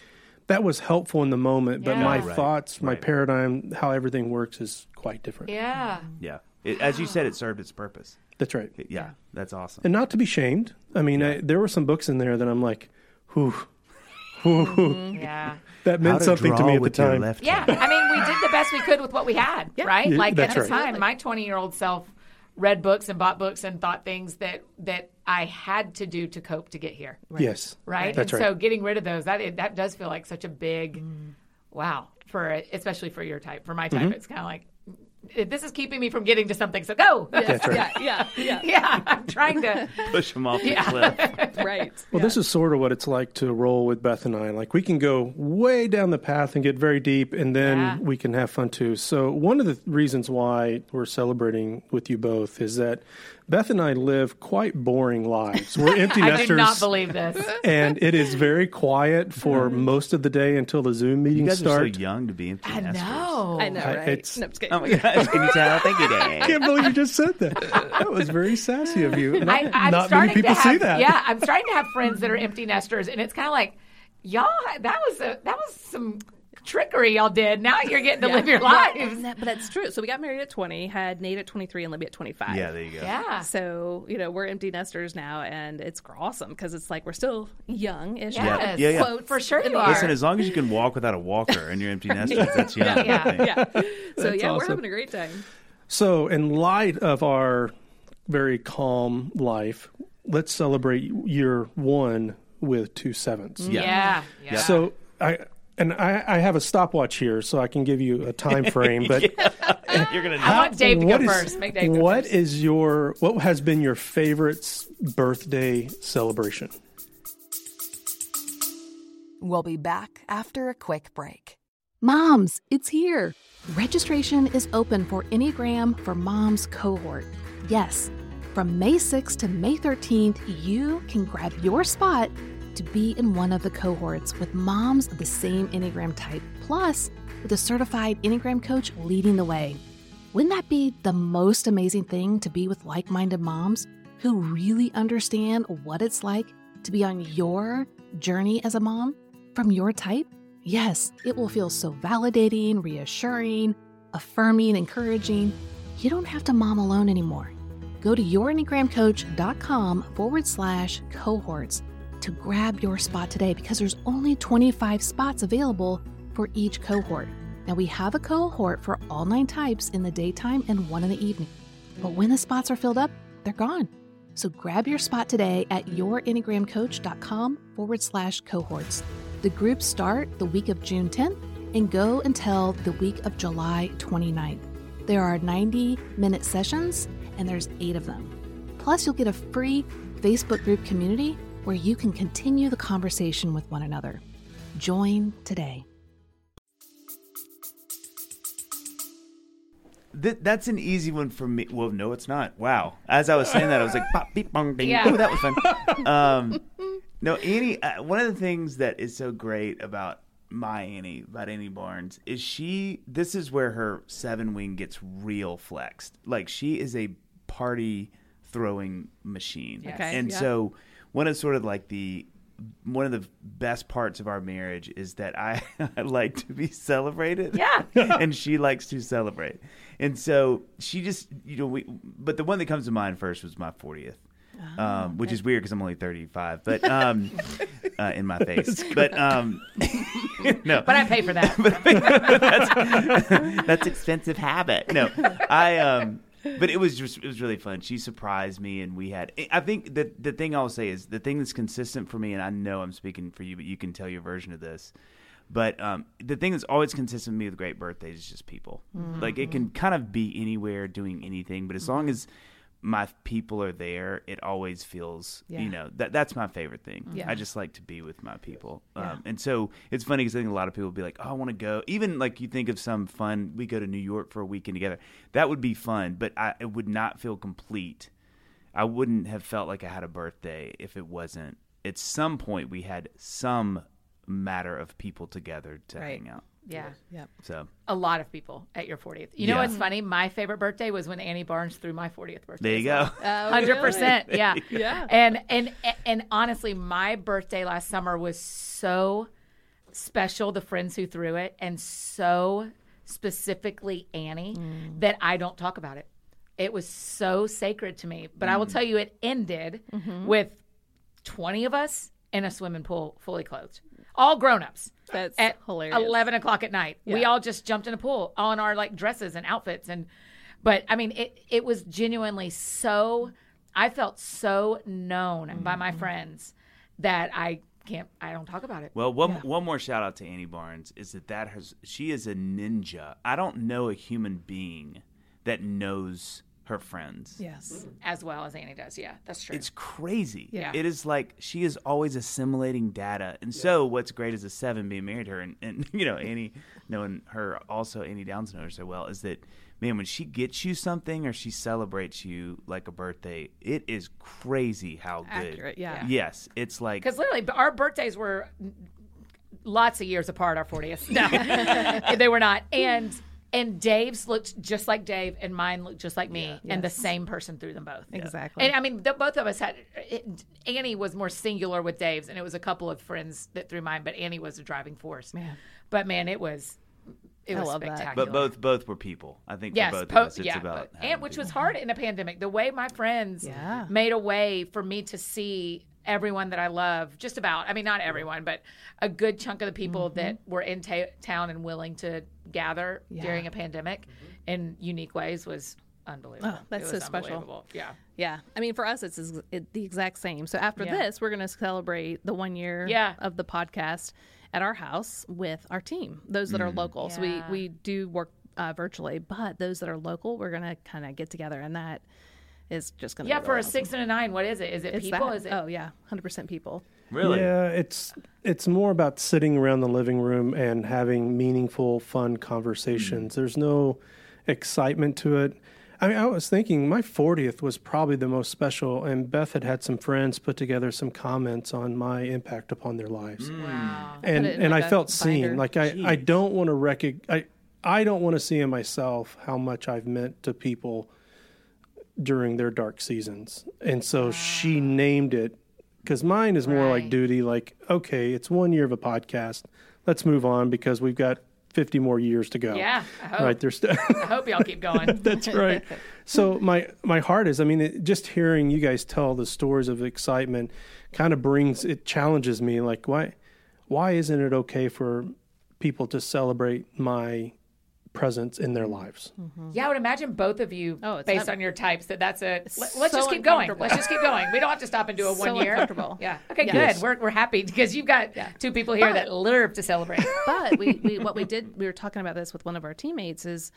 that was helpful in the moment, but Yeah. my Right, thoughts, my right. paradigm, how everything works is quite different. yeah. yeah, it, as you said, it served its purpose. That's right. Yeah, that's awesome. And not to be shamed. I mean, I, there were some books in there that I'm like, whew, whew, Yeah. that meant something to me at the time. Yeah, I mean, we did the best we could with what we had, right? Yeah, like at the right. time, my twenty-year-old self read books and bought books and thought things that that I had to do to cope to get here, Right? Yes. right? That's and right. so, getting rid of those that that does feel like such a big, wow, for especially for your type. For my type, Mm-hmm. it's kind of like this is keeping me from getting to something. So go, That's right. Yeah, yeah, yeah. yeah, I'm trying to. Push them off the cliff. right. Well, this is sort of what it's like to roll with Beth and I. Like we can go way down the path and get very deep, and then Yeah. we can have fun too. So one of the reasons why we're celebrating with you both is that Beth and I live quite boring lives. We're empty I nesters, do not believe this. and it is very quiet for most of the day until the Zoom You meetings guys are start. so young to be empty I nesters. know. I know, uh, right? it's- no, I'm. Oh my gosh! Can you tell? Thank you, I can't believe you just said that. That was very sassy of you. Not, I, I'm not starting many people to have, see that. Yeah, I'm starting to have friends that are empty nesters, and it's kind of like, y'all, that was a that was some trickery y'all did. Now you're getting to live your Yeah, lives. and that- but that's true. So we got married at 20, had Nate at 23, and Libby at 25. Yeah, there you go. Yeah. So, you know, we're empty nesters now, and it's awesome because it's like we're still young-ish. Yes. Yeah, yeah. Quotes For sure you are. Listen, as long as you can walk without a walker and you're empty nesters, that's young. Yeah. yeah. So, That's yeah, we're having a great time. So, in light of our very calm life, let's celebrate year one with two sevens. Mm, yeah. Yeah. yeah. So, I and I, I have a stopwatch here, so I can give you a time frame. But You're gonna. I want Dave to go what is- first. Make Dave go what first. is your what has been your favorite birthday celebration? We'll be back after a quick break. Moms, it's here. Registration is open for Enneagram for Moms cohort. Yes, from May 6th to May 13th, you can grab your spot to be in one of the cohorts with moms of the same Enneagram type, plus with a certified Enneagram coach leading the way. Wouldn't that be the most amazing thing to be with like minded moms who really understand what it's like to be on your journey as a mom from your type? Yes, it will feel so validating, reassuring, affirming, encouraging. You don't have to mom alone anymore. Go to yourenneagramcoach.com forward slash cohorts to grab your spot today because there's only 25 spots available for each cohort. Now, we have a cohort for all nine types in the daytime and one in the evening. But when the spots are filled up, they're gone. So grab your spot today at yourenneagramcoach.com forward slash cohorts. The groups start the week of June 10th and go until the week of July 29th. There are 90 minute sessions and there's eight of them. Plus, you'll get a free Facebook group community where you can continue the conversation with one another. Join today. Th- that's an easy one for me. Well, no, it's not. Wow. As I was saying that, I was like, pop, beep, bong, ding. Yeah. Ooh, that was fun. Um, no, Annie, uh, one of the things that is so great about my Annie, about Annie Barnes, is she, this is where her seven wing gets real flexed. Like, she is a party throwing machine. Yes. Okay, And yeah. so, one of sort of like the, one of the best parts of our marriage is that I, I like to be celebrated Yeah. and she likes to celebrate. And so she just, you know, we, but the one that comes to mind first was my 40th. Um, which is weird because I'm only 35, but um, uh, in my face. But um, no, But I pay for that. that's, that's expensive habit. No, I um, but it was just it was really fun. She surprised me, and we had. I think that the thing I'll say is the thing that's consistent for me, and I know I'm speaking for you, but you can tell your version of this. But um, the thing that's always consistent with me with great birthdays is just people. Like it can kind of be anywhere doing anything, but as long as my people are there, it always feels Yeah. you know that that's my favorite thing. Yeah. I just like to be with my people, Yeah. um, and so it's funny because I think a lot of people will be like, "Oh, I want to go." Even like you think of some fun, we go to New York for a weekend together. That would be fun, but I it would not feel complete. I wouldn't have felt like I had a birthday if it wasn't. At some point, we had some matter of people together to Right. hang out. Yeah. Yep. So A lot of people at your 40th. You know Yeah. what's funny? My favorite birthday was when Annie Barnes threw my 40th birthday. there you go. well. Oh, hundred percent, yeah, Yeah. And and and honestly, my birthday last summer was so special. The friends who threw it, and so specifically Annie, mm. that I don't talk about it. It was so sacred to me. But I will mm. tell you, it ended mm-hmm. with twenty of us in a swimming pool, fully clothed, all grown ups. That's at hilarious. 11 o'clock at night. We all just jumped in a pool, all in our like dresses and outfits. And, but I mean, it, it was genuinely so, I felt so known by Mm-hmm. my friends that I can't, I don't talk about it. Well, one one more shout out to Annie Barnes is that that has she is a ninja. I don't know a human being that knows her friends. Yes. As well as Annie does. Yeah, that's true. It's crazy. Yeah. It is like she is always assimilating data. And so what's great as a seven being married to her and, and you know, Annie knowing her also Annie Downs knows her so well is that man, when she gets you something or she celebrates you like a birthday, it is crazy how good. Accurate, yeah. Yes. It's like Because literally, our birthdays were lots of years apart. Our 40th, no, they were not. And and Dave's looked just like Dave, and mine looked just like me, and the same person threw them both. Exactly. And I mean, the, both of us had. It, Annie was more singular with Dave's, and it was a couple of friends that threw mine, but Annie was a driving force. Man. But man, it was. It I was love that. spectacular. but both both were people. I think Yes, for both po- of us it's yeah, about but- and which people. was hard in a pandemic. The way my friends Yeah. made a way for me to see everyone that I love, just about. I mean, not everyone, but a good chunk of the people mm-hmm. that were in ta- town and willing to gather Yeah. during a pandemic in unique ways was unbelievable. Oh, that's It was so special. Yeah, Yeah, I mean, for us, it's it, the exact same. So after Yeah. this, we're going to celebrate the one year Yeah. of the podcast at our house with our team, those that are local. So we we do work uh, virtually, but those that are local, we're going to kind of get together, and that is just going to yeah. be For really a six and a nine, what is it? Is it It's people? that. Is it? Oh yeah, hundred percent people. Really? Yeah, it's it's more about sitting around the living room and having meaningful, fun conversations. Hmm. There's no excitement to it. I mean, I was thinking my 40th was probably the most special, and Beth had had some friends put together some comments on my impact upon their lives, hmm. Wow. and Put it in and like I a felt seen. binder. Like I, I don't want to recog- I I don't want to see in myself how much I've meant to people during their dark seasons, and so she named it because mine is more like duty. Like, okay, it's one year of a podcast. Let's move on because we've got 50 more years to go. Yeah, I hope. Right. There's st- I hope y'all keep going. That's right. So my my heart is. I mean, it, just hearing you guys tell the stories of excitement kind of brings it challenges me. Like why why isn't it okay for people to celebrate my presence in their lives? Mm-hmm. Yeah, I would imagine both of you, Oh, based un- on your types, that that's a. Let, us so just keep going. Let's just keep going. We don't have to stop and do a So one year. uncomfortable. Yeah. Okay. Yes. Good. We're we're happy because you've got two people here But- that love to celebrate. but we, we what we did we were talking about this with one of our teammates is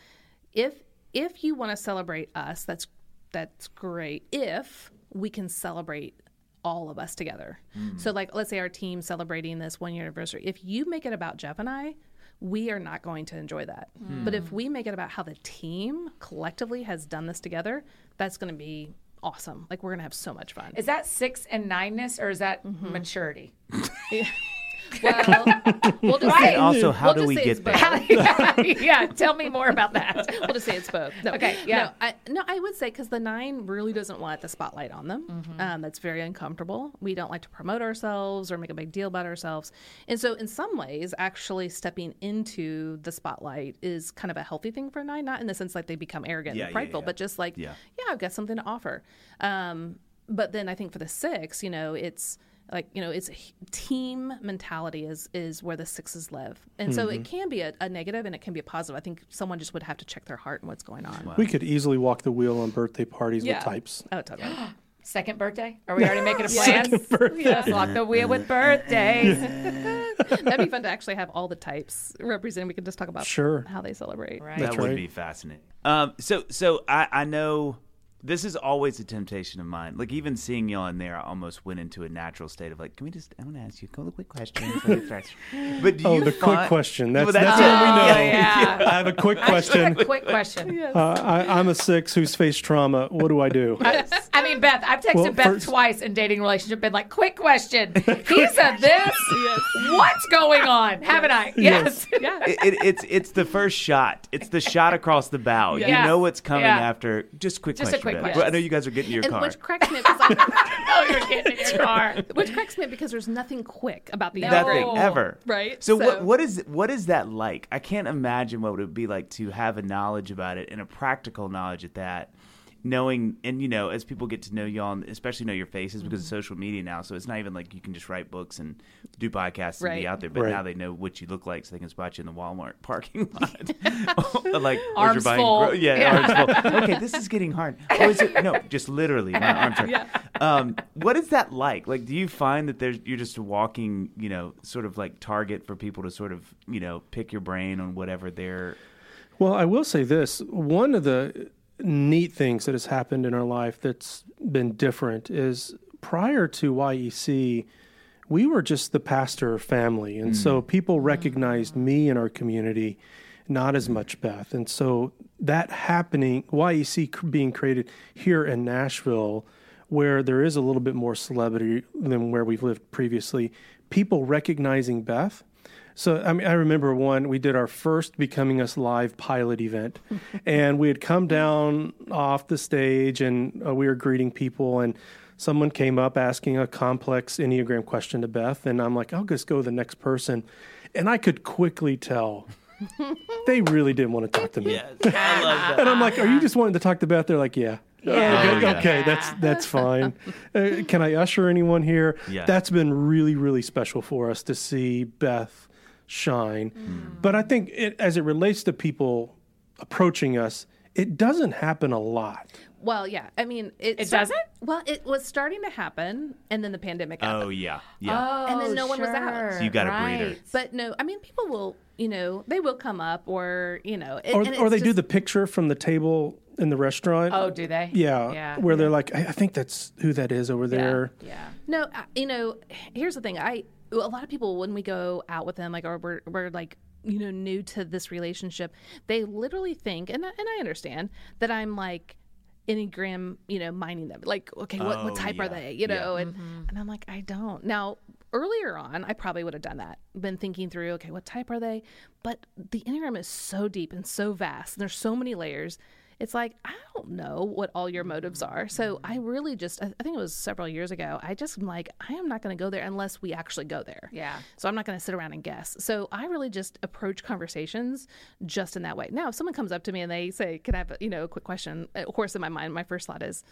if if you want to celebrate us that's that's great if we can celebrate all of us together mm. so like let's say our team celebrating this one year anniversary if you make it about jeff and i we are not going to enjoy that but if we make it about how the team collectively has done this together that's going to be awesome like we're going to have so much fun Is that six and nineness, or is that Mm-hmm. maturity? well we'll just Right. say, Also, how we'll do we get both. yeah. Tell me more about that. we'll just say it's both. No, Okay, yeah. No, I, no, I would say because the nine really doesn't want the spotlight on them. Mm-hmm. Um, that's very uncomfortable. We don't like to promote ourselves or make a big deal about ourselves. And so, in some ways, actually stepping into the spotlight is kind of a healthy thing for nine. Not in the sense like they become arrogant Yeah, and yeah, prideful, yeah. but just like, Yeah. yeah, I've got something to offer. Um, but then I think for the six, you know, it's like you know, it's team mentality is is where the sixes live, and so Mm-hmm. it can be a, a negative and it can be a positive. I think someone just would have to check their heart and what's going on. We could easily walk the wheel on birthday parties Yeah. with types. Oh, totally. Second birthday? Are we already making a plan? Let's lock the wheel with birthdays. That'd be fun to actually have all the types represented. We could just talk about Sure. how they celebrate. Right. that That's would right. be fascinating. Um, so so I, I know this is always a temptation of mine. Like even seeing y'all in there, I almost went into a natural state of like, can we just? I want to ask you a couple of quick questions. but do Oh, you the find- quick question. That's, Well, that's, that's what we know. Oh, yeah. I have a quick I just have question. a quick question. Uh, I, I'm a six who's faced trauma. What do I do? I mean, Beth, I've texted Well, Beth first- twice in dating relationship, been like, quick question. He said this. Yes. What's going on? Haven't I? Yes. Yeah. It, it, it's it's the first shot. It's the shot across the bow. Yeah. You know what's coming Yeah. after. Just quick Just a question. Quick Beth. question. Well, I know you guys are getting to your And car. which cracks me up because oh, you're getting in your car. which cracks me because there's nothing quick about the Nothing No. ever. Right? So, So- what what is what is that like? I can't imagine what it would be like to have a knowledge about it and a practical knowledge at that. Knowing and you know, as people get to know y'all, and especially know your faces because of Mm-hmm. social media now, so it's not even like you can just write books and do podcasts and Right. be out there. But Right. now they know what you look like, so they can spot you in the Walmart parking lot. like Arms you're buying full. gro- yeah, Yeah. arms full. Okay, this is getting hard. Oh, is it? No, just literally, my arms are. Um, what is that like? Like, do you find that there's you're just a walking, you know, sort of like target for people to sort of, you know, pick your brain on whatever they're. Well, I will say this. One of the neat things that has happened in our life that's been different is prior to YEC, we were just the pastor family. And so mm. people recognized me in our community, not as much Beth. And so that happening, YEC being created here in Nashville, where there is a little bit more celebrity than where we've lived previously, people recognizing Beth. So I mean, I remember one. We did our first Becoming Us live pilot event, and we had come down off the stage, and uh, we were greeting people, and someone came up asking a complex enneagram question to Beth, and I'm like, I'll just go to the next person, and I could quickly tell they really didn't want to talk to me. I love that. And I'm like, "Are you just wanting to talk to Beth?" They're like, "Yeah." Yeah. Okay, yeah. okay, that's that's fine. Uh, can I usher anyone here? Yeah. That's been really really special for us to see Beth shine. Mm. But I think it, as it relates to people approaching us, it doesn't happen a lot. Well, yeah. I mean, it, It start- doesn't? Well, it was starting to happen, and then the pandemic happened. Oh yeah, yeah. And then no one was out. sure. So you got a breather. Right. But no, I mean, people will, you know, they will come up, or you know, it, Or, or it's they do the picture from the table in the restaurant. Oh, do they? yeah, Yeah. where they're like, I, I think that's who that is over there. Yeah. No, I- you know, here's the thing. I a lot of people when we go out with them, like, or we're we're like you know new to this relationship, they literally think, and I- and I understand that I'm like enneagram, you know, mining them. Like, okay, what Oh, what type are oh, they? You Yeah. know, and mm-hmm. and I'm like, I don't now. Earlier on, I probably would have done that. Been thinking through, okay, what type are they? But the Enneagram is so deep and so vast, and there's so many layers. It's like I don't know what all your motives are. So I really just, I think it was several years ago. I just am like, I am not going to go there unless we actually go there. Yeah. So I'm not going to sit around and guess. So I really just approach conversations just in that way. Now, if someone comes up to me and they say, "Can I have a, you know a quick question?" Of course, in my mind, my first thought is,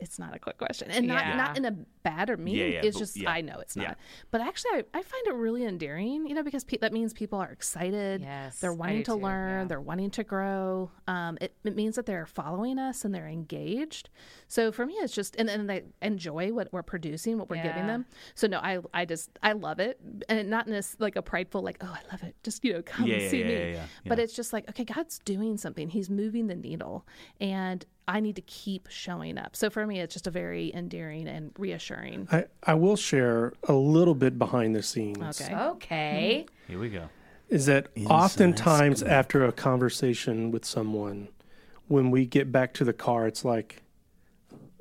"It's not a quick question," and not Yeah. not in a bad or mean. Yeah, yeah, it's just. I know it's not. But actually, I, I find it really endearing. You know, because pe- that means people are excited. Yes, they're wanting to too, learn. They're wanting to grow. Um, it, it means that they're following us and they're engaged. So for me, it's just and, and they enjoy what we're producing, what we're giving them. So no, I I just I love it, and not in this like a prideful like oh I love it, just you know come see me. But it's just like okay, God's doing something. He's moving the needle, and I need to keep showing up. So for me, it's just a very endearing and reassuring. I, I will share a little bit behind the scenes. Okay. Okay. Here we go. Is that Inside oftentimes scoop. after a conversation with someone, when we get back to the car, it's like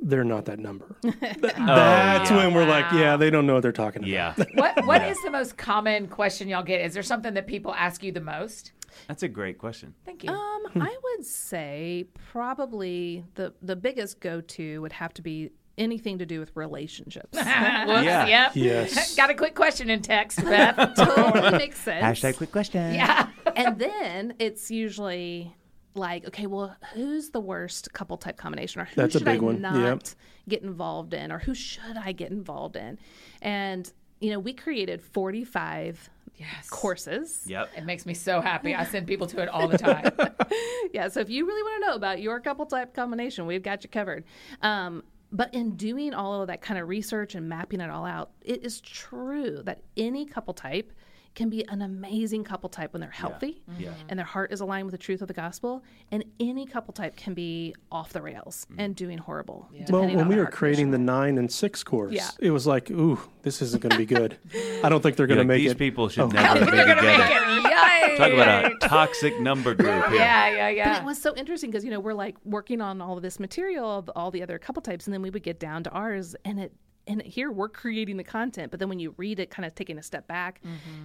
they're not that number. Th- That's oh, yeah. when we're like, yeah, they don't know what they're talking about. Yeah, What What is the most common question y'all get? Is there something that people ask you the most? That's a great question. Thank you. Um, I would say probably the the biggest go to would have to be anything to do with relationships. Whoops, Yeah. Yep. Yes. Got a quick question in text, Beth. totally makes sense. Hashtag quick question. yeah. and then it's usually like, okay, well, who's the worst couple type combination, or who That's a should big I one. not Yep. get involved in, or who should I get involved in? And you know, we created forty five Yes. courses. Yep. It makes me so happy. I send people to it all the time. yeah, so if you really want to know about your couple type combination, we've got you covered. Um, but in doing all of that kind of research and mapping it all out, it is true that any couple type can be an amazing couple type when they're healthy mm-hmm. Yeah. and their heart is aligned with the truth of the gospel. And any couple type can be off the rails mm-hmm. and doing horrible. Well, when on we were heart creating the nine and six course, Yeah. it was like, ooh, this isn't going to be good. I don't think they're going to Like, make these it. These people should Oh. never be They're gonna make together. it. Talk about a toxic number group here. Yeah, yeah, But it was so interesting because you know we're like working on all of this material of all the other couple types, and then we would get down to ours, and it and here we're creating the content, but then when you read it, kind of taking a step back,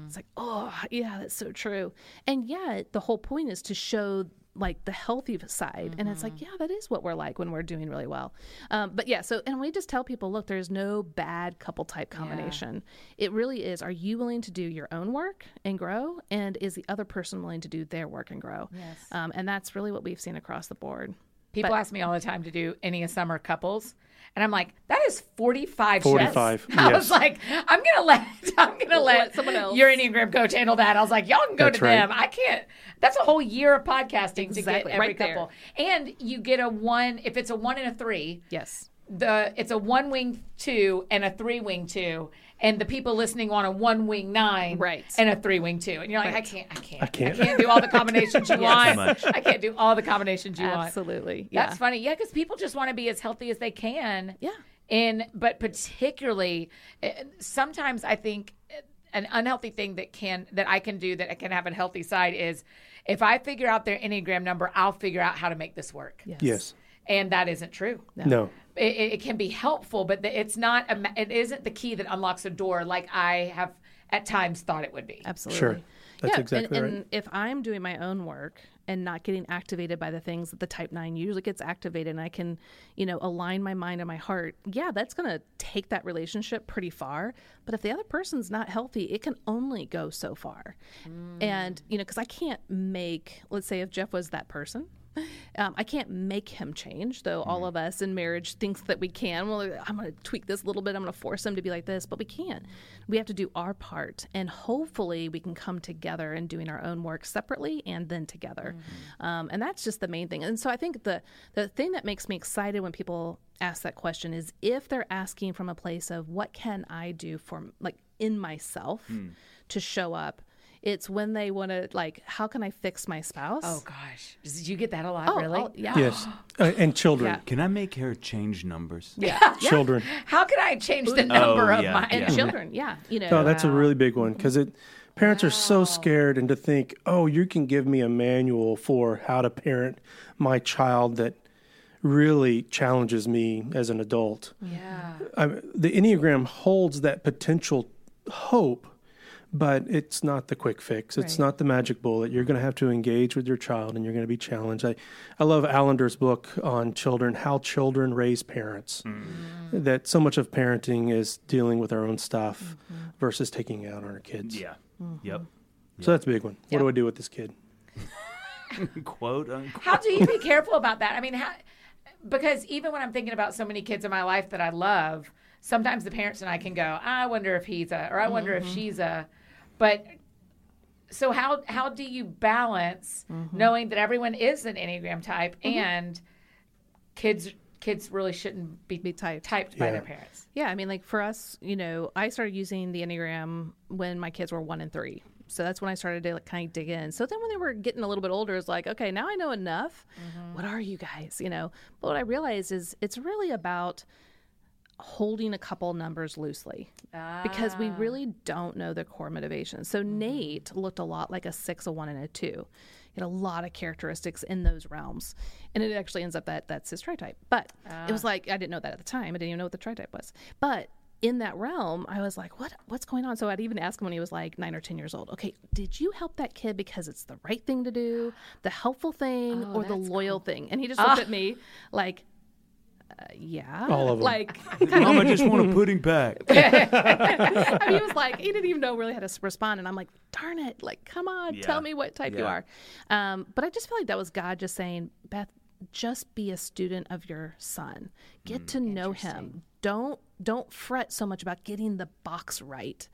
it's like, oh yeah, that's so true. And yet the whole point is to show like the healthy side, and it's like, yeah, that is what we're like when we're doing really well. Um, but yeah, so and we just tell people, look, there's no bad couple type combination. It really is. Are you willing to do your own work and grow, and is the other person willing to do their work and grow? Yes. Um, and that's really what we've seen across the board. People But- ask me all the time to do any of summer couples. And I'm like, that is 45 45, shifts. I was like, I'm going to let, I'm going to let, Let someone else. your Enneagram coach handle that. I was like, y'all can go That's to right. them. I can't, that's a whole year of podcasting to get Exactly, every right there. couple. And you get a one, if it's a one and a three, Yes. the it's a one wing two and a three wing two, and the people listening want a one wing nine, Right. and a three wing two, and you're like, Right. I can't, I can't, I can't. I can't do all the combinations you want. I can't do all the combinations you want. Absolutely. Yeah. That's funny, yeah, because people just want to be as healthy as they can. Yeah. And but particularly, eh, sometimes I think eh, an unhealthy thing that can that I can do that can have a healthy side is if I figure out their enneagram number, I'll figure out how to make this work. Yes. And that isn't true No. it, it it can be helpful, but it's not. A, it isn't the key that unlocks a door like I have at times thought it would be. Absolutely. Sure. That's yeah, exactly and, right. and if I'm doing my own work and not getting activated by the things that the type nine usually gets activated, and I can, you know, align my mind and my heart, yeah, that's going to take that relationship pretty far. But if the other person's not healthy, it can only go so far. Mm. And, you know, because I can't make, let's say if Jeff was that person, um, I can't make him change, though all of us in marriage thinks that we can. Well, I'm going to tweak this a little bit. I'm going to force him to be like this, but we can't. We have to do our part, and hopefully we can come together and doing our own work separately and then together. Um, and that's just the main thing. And so I think the the thing that makes me excited when people ask that question is if they're asking from a place of what can I do for like in myself to show up. It's when they want to like, how can I fix my spouse? Oh gosh, did you get that a lot? Oh, really? oh, yeah. Yes. Uh, and children. Yeah. Can I make her change numbers? Yeah. Children. How can I change the number of yeah, my? and children, yeah, you know. No, that's a really big one because it Parents are so scared and to think, oh, you can give me a manual for how to parent my child that really challenges me as an adult. Yeah. I, the Enneagram holds that potential hope, but it's not the quick fix. It's Right. not the magic bullet. You're going to have to engage with your child and you're going to be challenged. I, I love Allender's book on children, How Children Raise Parents. Mm. Mm. That so much of parenting is dealing with our own stuff mm-hmm. versus taking it out on our kids. Yeah. Mm-hmm. Yep. So that's a big one. What do I do with this kid? Quote unquote. How do you be careful about that? I mean, how, because even when I'm thinking about so many kids in my life that I love, sometimes the parents and I can go, I wonder if he's a, or I wonder if mm-hmm. she's a, but so how how do you balance mm-hmm. knowing that everyone is an enneagram type mm-hmm. and kids kids really shouldn't be, Be typed. typed by their parents? Yeah, I mean, like for us, you know, I started using the Enneagram when my kids were one and three. So that's when I started to like, kind of dig in. So then when they were getting a little bit older, it's like, okay, now I know enough. Mm-hmm. What are you guys? You know, but what I realized is it's really about holding a couple numbers loosely because we ah. really don't know the core motivation. So mm-hmm. Nate looked a lot like a six, a one, and a two. He had a lot of characteristics in those realms, and it actually ends up that that's his tri-type. But it was ah. like I didn't know that at the time. I didn't even know what the tri-type was. But in that realm, I was like, "What? What's going on?" So I'd even ask him when he was like nine or ten years old. Okay, did you help that kid because it's the right thing to do, the helpful thing, oh, or the loal thing? And he just looked at me like, "Yeah, All of 'em. Like, Mom, I just want a pudding pack. I mean, he was like, he didn't even know really how to respond. And I'm like, darn it, like, come on, Yeah. tell me what type you are. Um, but I just feel like that was God just saying, Beth, just be a student of your son. Get to know him. Don't don't fret so much about getting the box right.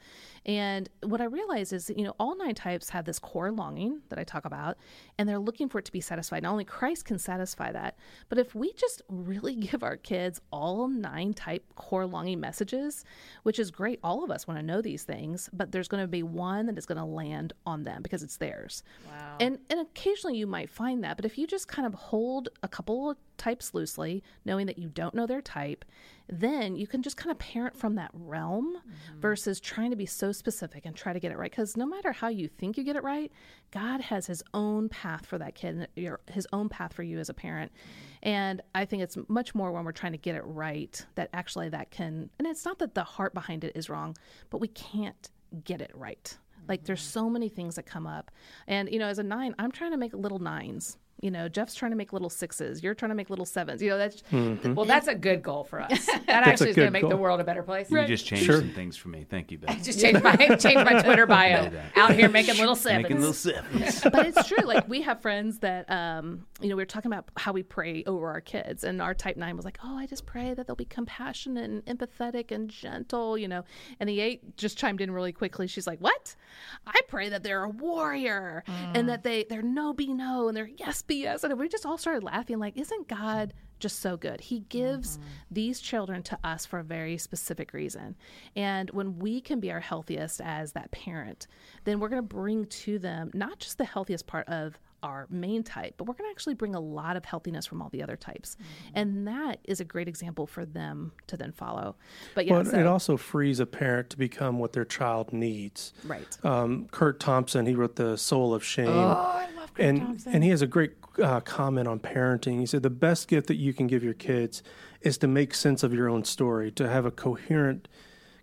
And what I realize is, that, you know, all nine types have this core longing that I talk about, and they're looking for it to be satisfied. Not only Christ can satisfy that, but if we just really give our kids all nine type core longing messages, which is great, all of us want to know these things, but there's going to be one that is going to land on them because it's theirs. Wow. And and occasionally you might find that, but if you just kind of hold a couple of types loosely, knowing that you don't know their type, then you can just kind of parent from that realm mm-hmm. versus trying to be so specific and try to get it right. Because no matter how you think you get it right, God has His own path for that kid, and your, His own path for you as a parent. Mm-hmm. And I think it's much more when we're trying to get it right that actually that can. And it's not that the heart behind it is wrong, but we can't get it right. Like there's mm-hmm. so many things that come up, and you know, as a nine, I'm trying to make little nines. You know, Jeff's trying to make little sixes. You're trying to make little sevens. You know, that's Well, that's a good goal for us. That That's actually is going to good make the world a better place. You just changed Sure. some things for me. Thank you, Beth. Just change my change my Twitter bio. Out here making little sevens. Making little sevens. but it's true. Like we have friends that, um, you know, we were talking about how we pray over our kids, and our type nine was like, "Oh, I just pray that they'll be compassionate and empathetic and gentle," you know. And the eight just chimed in really quickly. She's like, "What? I pray that they're a warrior and that they they're no be no and they're yes yes." And we just all started laughing. Like, isn't God? Just so good. He gives mm-hmm. these children to us for a very specific reason. And when we can be our healthiest as that parent, then we're going to bring to them not just the healthiest part of our main type, but we're going to actually bring a lot of healthiness from all the other types. And that is a great example for them to then follow. But yeah, Well, so- it also frees a parent to become what their child needs. right. Um, Kurt Thompson, he wrote The Soul of Shame. Oh, I love Kurt and, Thompson. and he has a great uh, comment on parenting. He said, The best gift that you can give your kids is to make sense of your own story, to have a coherent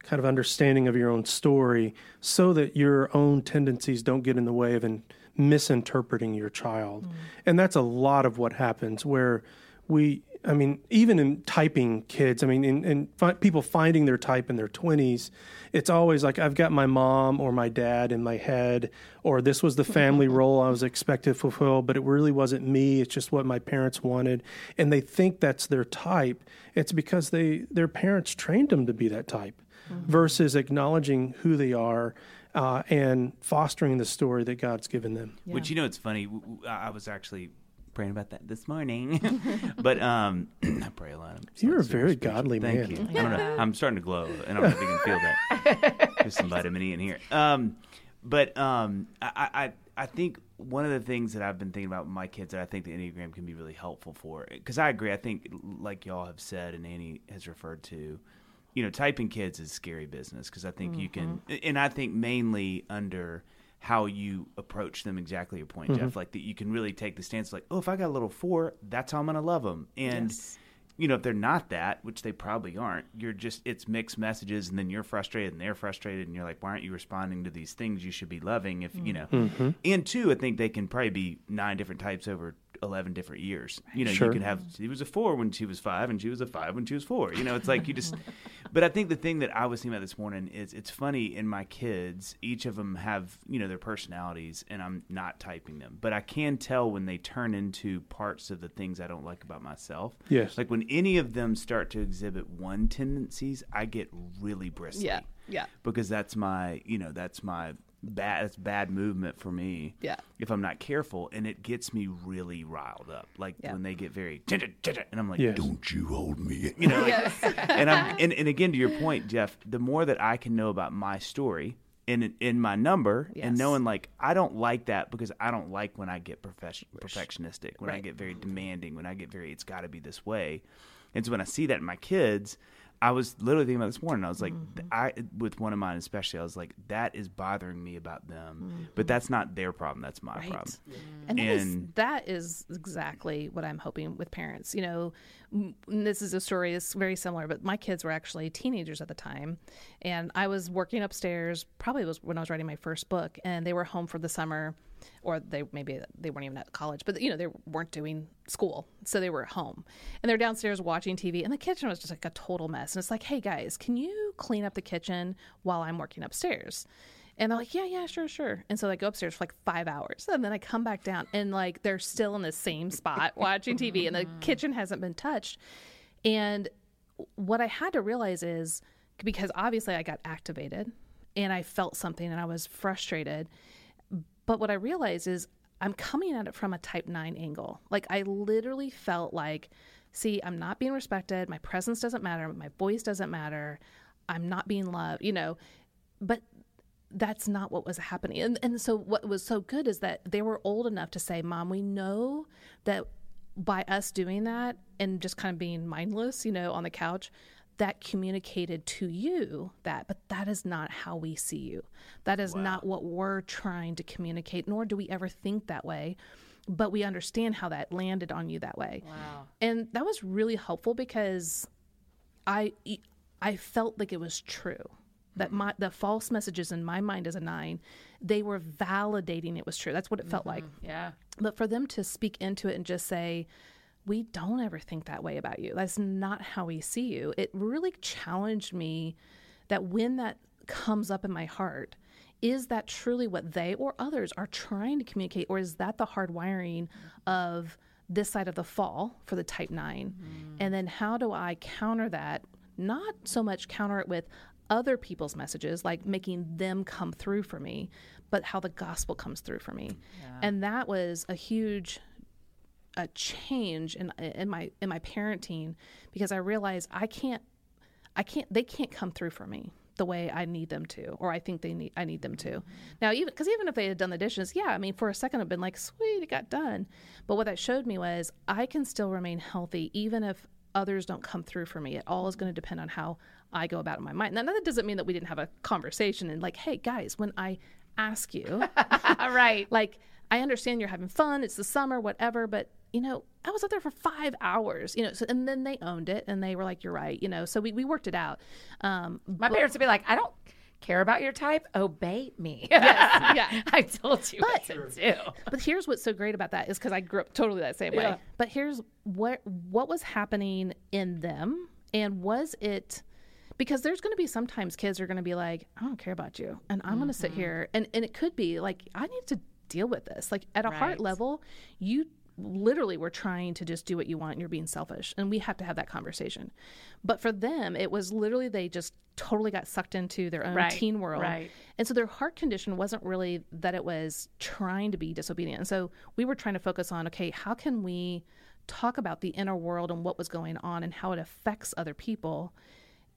kind of understanding of your own story so that your own tendencies don't get in the way of in misinterpreting your child. Mm. And that's a lot of what happens where we, I mean, even in typing kids, I mean, in, in fi- people finding their type in their 20s, it's always like, I've got my mom or my dad in my head, or this was the family role I was expected to fulfill, but it really wasn't me. It's just what my parents wanted. And they think that's their type. It's because they their parents trained them to be that type mm-hmm. versus acknowledging who they are uh, and fostering the story that God's given them. Which you know, it's funny. I was actually praying about that this morning, but um, I pray a lot. I'm You're a very spiritual. godly Thank man. You. I don't know. I'm starting to glow, and I don't know if you can feel that. There's some vitamin E in here. Um, but um, I, I I think one of the things that I've been thinking about with my kids that I think the Enneagram can be really helpful for, because I agree. I think like y'all have said, and Annie has referred to, you know, typing kids is scary business because I think you can, Mm-hmm. and I think mainly under how you approach them. Exactly your point, Jeff. Like that, you can really take the stance like, oh, if I got a little four, that's how I'm gonna love them, and. Yes. You know, if they're not that, which they probably aren't, you're just it's mixed messages, and then you're frustrated, and they're frustrated, and you're like, why aren't you responding to these things you should be loving? If you know, mm-hmm. Mm-hmm. and two, I think they can probably be nine different types over eleven different years. You know, Sure. you can have she was a four when she was five, and she was a five when she was four. You know, it's like you just. but I think the thing that I was thinking about this morning is it's funny in my kids, each of them have you know their personalities, and I'm not typing them, but I can tell when they turn into parts of the things I don't like about myself. Yes. like when any of them start to exhibit one tendencies, I get really bristly Yeah. Yeah. because that's my you know that's my bad that's bad movement for me Yeah. if i'm not careful and it gets me really riled up like Yeah. when they get very and i'm like Yes. don't you hold me you know like, and i'm and, and again to your point jeff the more that i can know about my story in in my number Yes. and knowing like i don't like that because i don't like when i get profession, perfectionistic when i get very demanding when i get very it's got to be this way. And so when i see that in my kids I was literally thinking about this morning. I was like, Mm-hmm. I with one of mine especially, I was like, that is bothering me about them, Mm-hmm. but that's not their problem. That's my Right. problem. And, that, is, And- that is exactly what I'm hoping with parents. You know, m- this is a story that's very similar, but my kids were actually teenagers at the time. And I was working upstairs, probably was when I was writing my first book, and they were home for the summer. Or they maybe they weren't even at college, but you know they weren't doing school, so they were at home, and they're downstairs watching TV, and the kitchen was just like a total mess. And it's like, hey guys, can you clean up the kitchen while I'm working upstairs? And they're like, yeah, yeah, sure, sure. And so I go upstairs for like five hours. And then I come back down and like they're still in the same spot watching TV and the mm-hmm. kitchen hasn't been touched. And what I had to realize is because obviously I got activated and I felt something and I was frustrated. But what I realized is I'm coming at it from a type 9 angle. Like I literally felt like, see, I'm not being respected. My presence doesn't matter. My voice doesn't matter. I'm not being loved, you know. But that's not what was happening. And and so what was so good is that they were old enough to say, "Mom, we know that by us doing that and just kind of being mindless, you know, on the couch, that communicated to you that, but that is not how we see you. That is not what we're trying to communicate, nor do we ever think that way. But we understand how that landed on you that way. Wow. And that was really helpful because I I felt like it was true that mm-hmm. my the false messages in my mind as a nine, they were validating it was true. That's what it felt mm-hmm. like. Yeah. But for them to speak into it and just say, "We don't ever think that way about you. That's not how we see you." It really challenged me that when that comes up in my heart, is that truly what they or others are trying to communicate, or is that the hard wiring of this side of the fall for the type 9 mm-hmm. and then how do i counter that? Not so much counter it with other people's messages like making them come through for me but how the gospel comes through for me. And that was a huge a change in in my in my parenting because i realized i can't I can't. They can't come through for me the way I need them to, or I think they need. I need them to. Now, even because even if they had done the dishes, yeah, I mean, for a second, I've been like, sweet, it got done. But what that showed me was I can still remain healthy even if others don't come through for me. It all is going to depend on how I go about it in my mind. Now, that doesn't mean that we didn't have a conversation and like, hey, guys, when I ask you, All right. like, I understand you're having fun. It's the summer, whatever. But you know, I was up there for five hours. You know, so, and then they owned it, and they were like, "You're right." You know, so we, we worked it out. Um, My parents would be like, I don't care about your type. Obey me. Yes, yeah. I told you what to do. but here's what's so great about that is because I grew up totally that same Yeah. way. But here's what what was happening in them, and was it because there's going to be sometimes kids are going to be like, I don't care about you, and I'm going to sit here, and and it could be like I need to deal with this. Like at a heart level, you literally were trying to just do what you want and you're being selfish and we have to have that conversation but for them it was literally they just totally got sucked into their own Right, teen world right. and so their heart condition wasn't really that it was trying to be disobedient. And so we were trying to focus on okay, how can we talk about the inner world and what was going on and how it affects other people?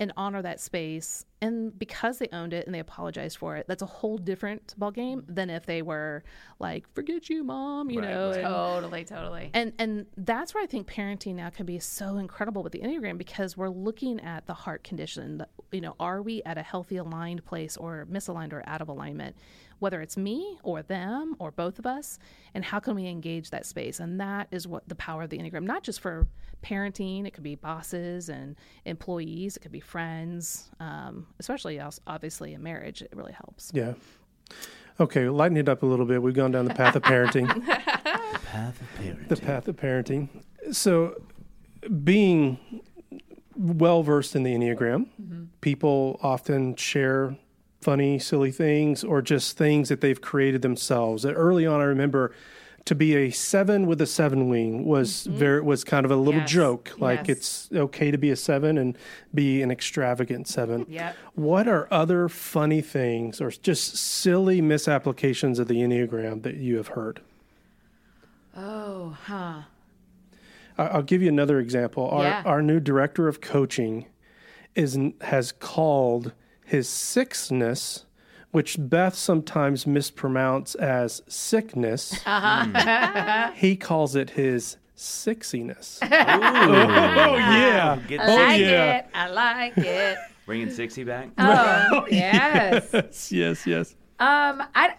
And honor that space. And because they owned it and they apologized for it, that's a whole different ballgame than if they were like, "Forget you, mom," you Right, know. right. and- Totally, totally. and and that's where I think parenting now can be so incredible with the Enneagram because we're looking at the heart condition. The- You know, are we at a healthy aligned place or misaligned or out of alignment? Whether it's me or them or both of us, and how can we engage that space? And that is what the power of the Enneagram, not just for parenting, it could be bosses and employees, it could be friends, um, especially obviously in marriage. It really helps. Yeah. Okay, lighten it up a little bit. We've gone down the path of parenting. Path of parenting. the path of parenting. So, being well versed in the Enneagram, people often share funny, silly things or just things that they've created themselves. Early on, I remember to be a seven with a seven wing was mm-hmm. very was kind of a little Yes. joke. Like Yes. it's okay to be a seven and be an extravagant seven. Yep. What are other funny things or just silly misapplications of the Enneagram that you have heard? Oh, huh. I'll give you another example. Our Yeah. our new director of coaching is has called his sickness, which Beth sometimes mispronounces as sickness. Uh-huh. he calls it his sixiness. oh yeah. Get I like yeah. it. I like it. bringing sixty back. Oh, yes. yes, yes, yes. Um, I,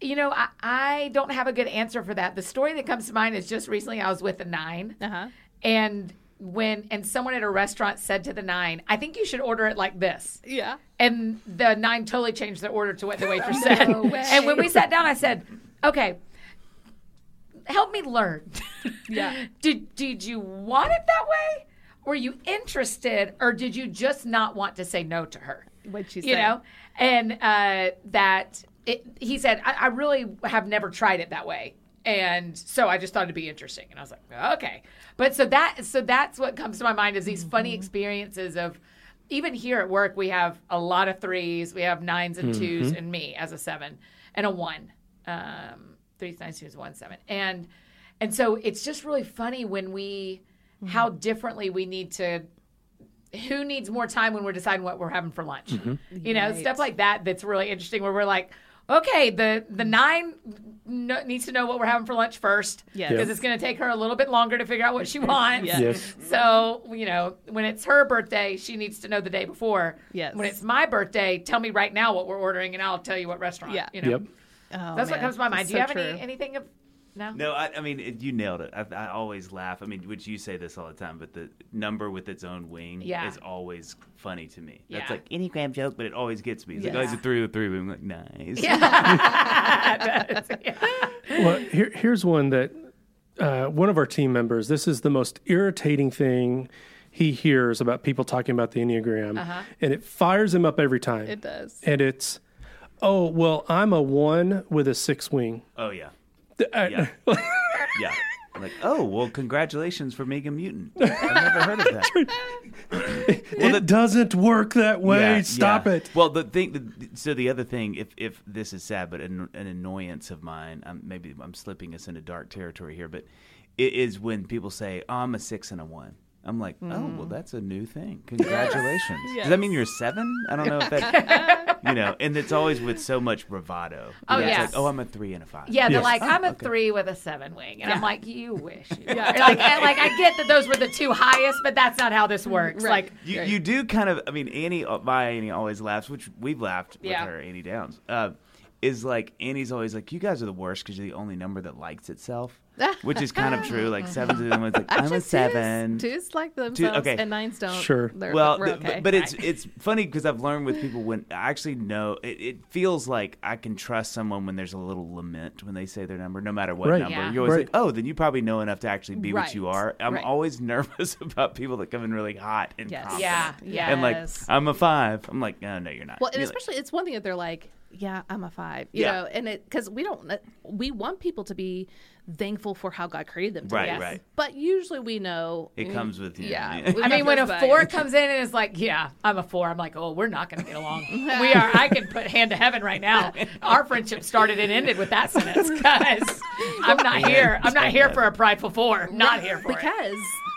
you know, I, I don't have a good answer for that. The story that comes to mind is just recently I was with a nine, Uh huh. and when and someone at a restaurant said to the nine, "I think you should order it like this." Yeah. And the nine totally changed their order to what the waitress said. And when we sat down, I said, "Okay, help me learn. Yeah. did did you want it that way? Were you interested, or did you just not want to say no to her?" What'd she you say? know, and uh, that it, he said, I, I really have never tried it that way. And so I just thought it'd be interesting. And I was like, okay. But so that, so that's what comes to my mind is these funny mm-hmm. experiences of, even here at work, we have a lot of threes. We have nines and 2s mm-hmm. and me as a seven and a one. Um, threes, nines, twos, one, seven. And, and so it's just really funny when we, mm-hmm. how differently we need to who needs more time when we're deciding what we're having for lunch you know Right. stuff like that that's really interesting where we're like okay the the nine no, needs to know what we're having for lunch first Yes. because it's going to take her a little bit longer to figure out what she wants Yes. Yes. so you know when it's her birthday she needs to know the day before Yes. when it's my birthday tell me right now what we're ordering and i'll tell you what restaurant Yeah. you know Yep. Oh, that's what comes to my mind That's do you so have any anything of no No, I, I mean it, you nailed it. I, I always laugh. I mean, which you say this all the time, but the number with its own wing Yeah. is always funny to me. That's Yeah. like Enneagram joke, but it always gets me. It's like, Yeah. oh, it's a three with three. But I'm like, nice. Yeah. Well, here, here's one that uh, one of our team members. This is the most irritating thing he hears about people talking about the enneagram, and it fires him up every time. It does. and it's, oh well, I'm a one with a six wing. Oh yeah, I- yeah, yeah. I'm like, oh well, congratulations for a mutant. I've never heard of that. Well, it doesn't work that way. Yeah, Stop yeah. it. Well, the thing. The, so the other thing, if if this is sad, but an, an annoyance of mine, um, maybe I'm slipping us into dark territory here, but it is when people say, oh, "I'm a six and a one." I'm like, oh, well, that's a new thing. Congratulations. Does that mean you're a seven? I don't know if that, you know, and it's always with so much bravado. Oh, yes. like, oh, I'm a three and a five. Yeah, they're Yes. like, I'm a okay. three with a seven wing. And I'm like, you wish. You were. Like, and, like, I get that those were the two highest, but that's not how this works. Right. Like, You, you do kind of. I mean, Annie, uh, my Annie always laughs, which we've laughed with Yeah. her, Annie Downs. Uh, is like Annie's always like, you guys are the worst because you're the only number that likes itself, which is kind of true. Like sevens are the ones like I'm a seven. Twos, twos like themselves, okay. and nines don't. Sure. Well, th- okay. but, but it's it's funny because I've learned with people when I actually know it, it feels like I can trust someone when there's a little lament when they say their number, no matter what Right. number. Yeah. You're always Right. like, oh, then you probably know enough to actually be what you are. I'm Right. always nervous about people that come in really hot and Yes. confident. yeah, yeah. And like, I'm a five. I'm like, no, no, you're not. Well, and You're like- especially it's one thing that they're like, "Yeah, I'm a five, you Yeah. know, and it because we don't uh, we want people to be thankful for how God created them. To Right, be. right. But usually we know It comes with, you yeah. yeah. I mean, when a goes four comes in and is like, "Yeah, I'm a four, I'm like, "Oh, we're not going to get along. we are. I can put hand to heaven right now. Our friendship started and ended with that sentence because I'm not here. I'm not here for a prideful four. Not here for it.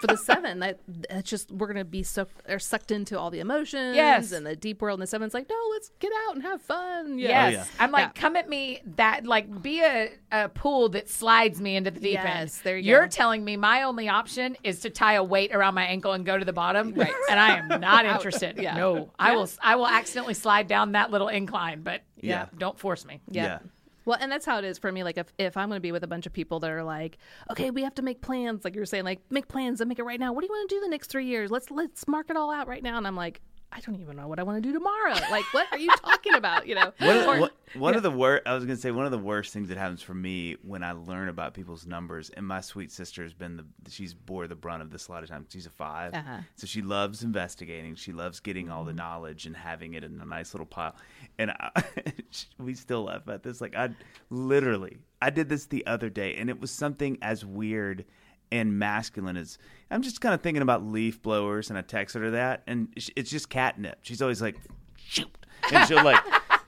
Because for the seven, that that's just we're gonna be so or sucked into all the emotions Yes. and the deep world. And the seven's like, no, let's get out and have fun. Yeah. Yes. Oh, yeah. I'm like, Yeah. come at me that like be a, a pool that slides me into the deep Yes, end. there you are go. telling me my only option is to tie a weight around my ankle and go to the bottom. Right. And I am not interested. Yeah. No. I will I will accidentally slide down that little incline, but yeah, Yeah. don't force me. Yeah. Well, and that's how it is for me. Like, if, if I'm going to be with a bunch of people that are like, okay, we have to make plans, like you're saying, like make plans and make it right now. What do you want to do the next three years? Let's let's mark it all out right now. And I'm like, I don't even know what I want to do tomorrow. Like, what are you talking about? You know, One, of, Or- one, one of the worst, I was going to say, one of the worst things that happens for me when I learn about people's numbers, and my sweet sister has been the, she's bore the brunt of this a lot of times. She's a 5 Uh-huh. So she loves investigating. She loves getting all the knowledge and having it in a nice little pile. And I, we still laugh at this. Like, I literally, I did this the other day, and it was something as weird and masculine is. I'm just kind of thinking about leaf blowers, and I texted her that, and it's just catnip. She's always like, shoot, and she'll like,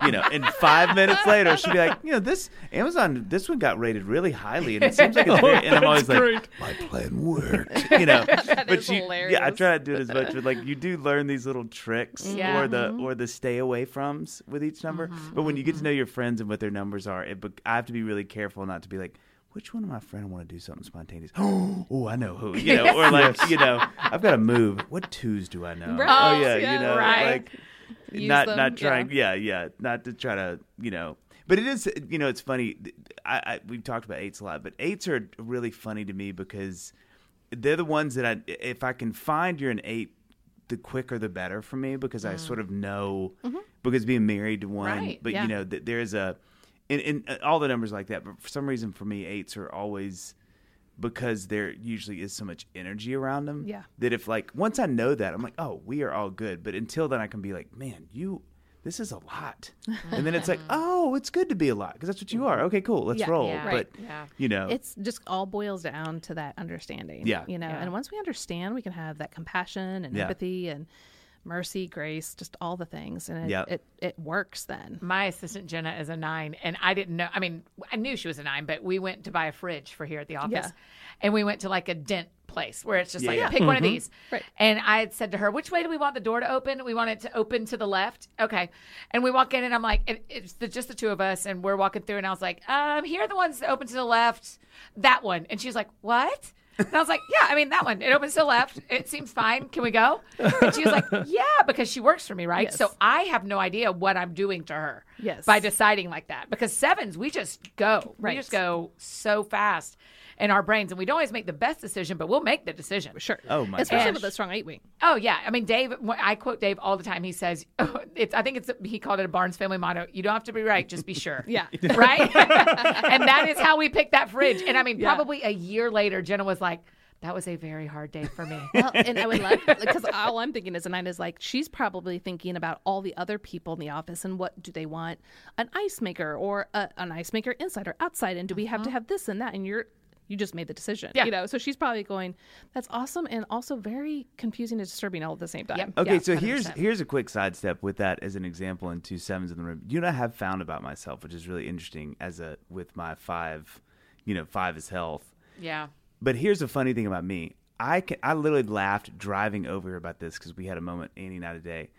you know, and five minutes later she'll be like, you know, this Amazon, this one got rated really highly, and it seems like it's oh, very, and I'm always like, my plan worked, you know. but is you, yeah, I hilarious. try to do it as much, but like you do learn these little tricks Yeah. or the mm-hmm. or the stay away from's with each number. But when you get to mm-hmm. know your friends and what their numbers are, it, I have to be really careful not to be like. Which one of my friends want to do something spontaneous? Oh, I know who. You know, or like, you know, I've got to move. What twos do I know? Right. Oh yeah, Yeah, you know, right. like Use not them, not trying. yeah. Yeah. yeah, not to try to, you know. But it is, you know, it's funny. I, I we've talked about eights a lot, but eights are really funny to me because they're the ones that I, if I can find you're an eight, the quicker the better for me because I mm. sort of know mm-hmm. because being married to one, Right, but yeah. you know that there's a, and, and uh, all the numbers like that. But for some reason, for me, eights are always because there usually is so much energy around them. Yeah. That if like once I know that, I'm like, oh, we are all good. But until then, I can be like, man, you. This is a lot, and then it's like, oh, it's good to be a lot because that's what you are. Okay, cool, let's Yeah, roll. yeah, but yeah. you know, it's just all boils down to that understanding. Yeah. You know, Yeah. and once we understand, we can have that compassion and Yeah. empathy and mercy, grace, just all the things. And it, Yeah. it, it works then. My assistant Jenna is a nine, and I didn't know. I mean, I knew she was a nine, but we went to buy a fridge for here at the office, Yeah. and we went to like a dent place where it's just Yeah, like yeah. pick one of these. Right. And I had said to her, "Which way do we want the door to open? We want it to open to the left, okay." And we walk in, and I'm like, it, "It's the, just the two of us," and we're walking through, and I was like, "Um, here are the ones that open to the left, that one." And she's like, "What?" And I was like, yeah, I mean, that one. It opens to the left. It seems fine. Can we go? And she was like, yeah, because she works for me, right? Yes. So I have no idea what I'm doing to her Yes. by deciding like that. Because sevens, we just go. Right. We just go so fast in our brains. And we don't always make the best decision, but we'll make the decision. Sure. Oh, my Especially gosh. with a strong eight wing. Oh yeah, I mean Dave. I quote Dave all the time. He says, "It's." I think it's. He called it a Barnes family motto. You don't have to be right, just be sure. Yeah. right. and that is how we picked that fridge. And I mean, Yeah. probably a year later, Jenna was like, "That was a very hard day for me." Well, and I would love because all I'm thinking as a nine is like she's probably thinking about all the other people in the office and what do they want an ice maker or a, an ice maker inside or outside and do we have to uh-huh. have this and that and you're you just made the decision Yeah. you know so she's probably going that's awesome and also very confusing and disturbing all at the same time Yep. Okay, Yeah, so here's 100%. here's a quick sidestep with that as an example in two sevens in the room. You know, I have found about myself, which is really interesting as a with my five, you know, five is health. yeah. But here's the funny thing about me. I can I literally laughed driving over here about this because we had a moment Annie and I today.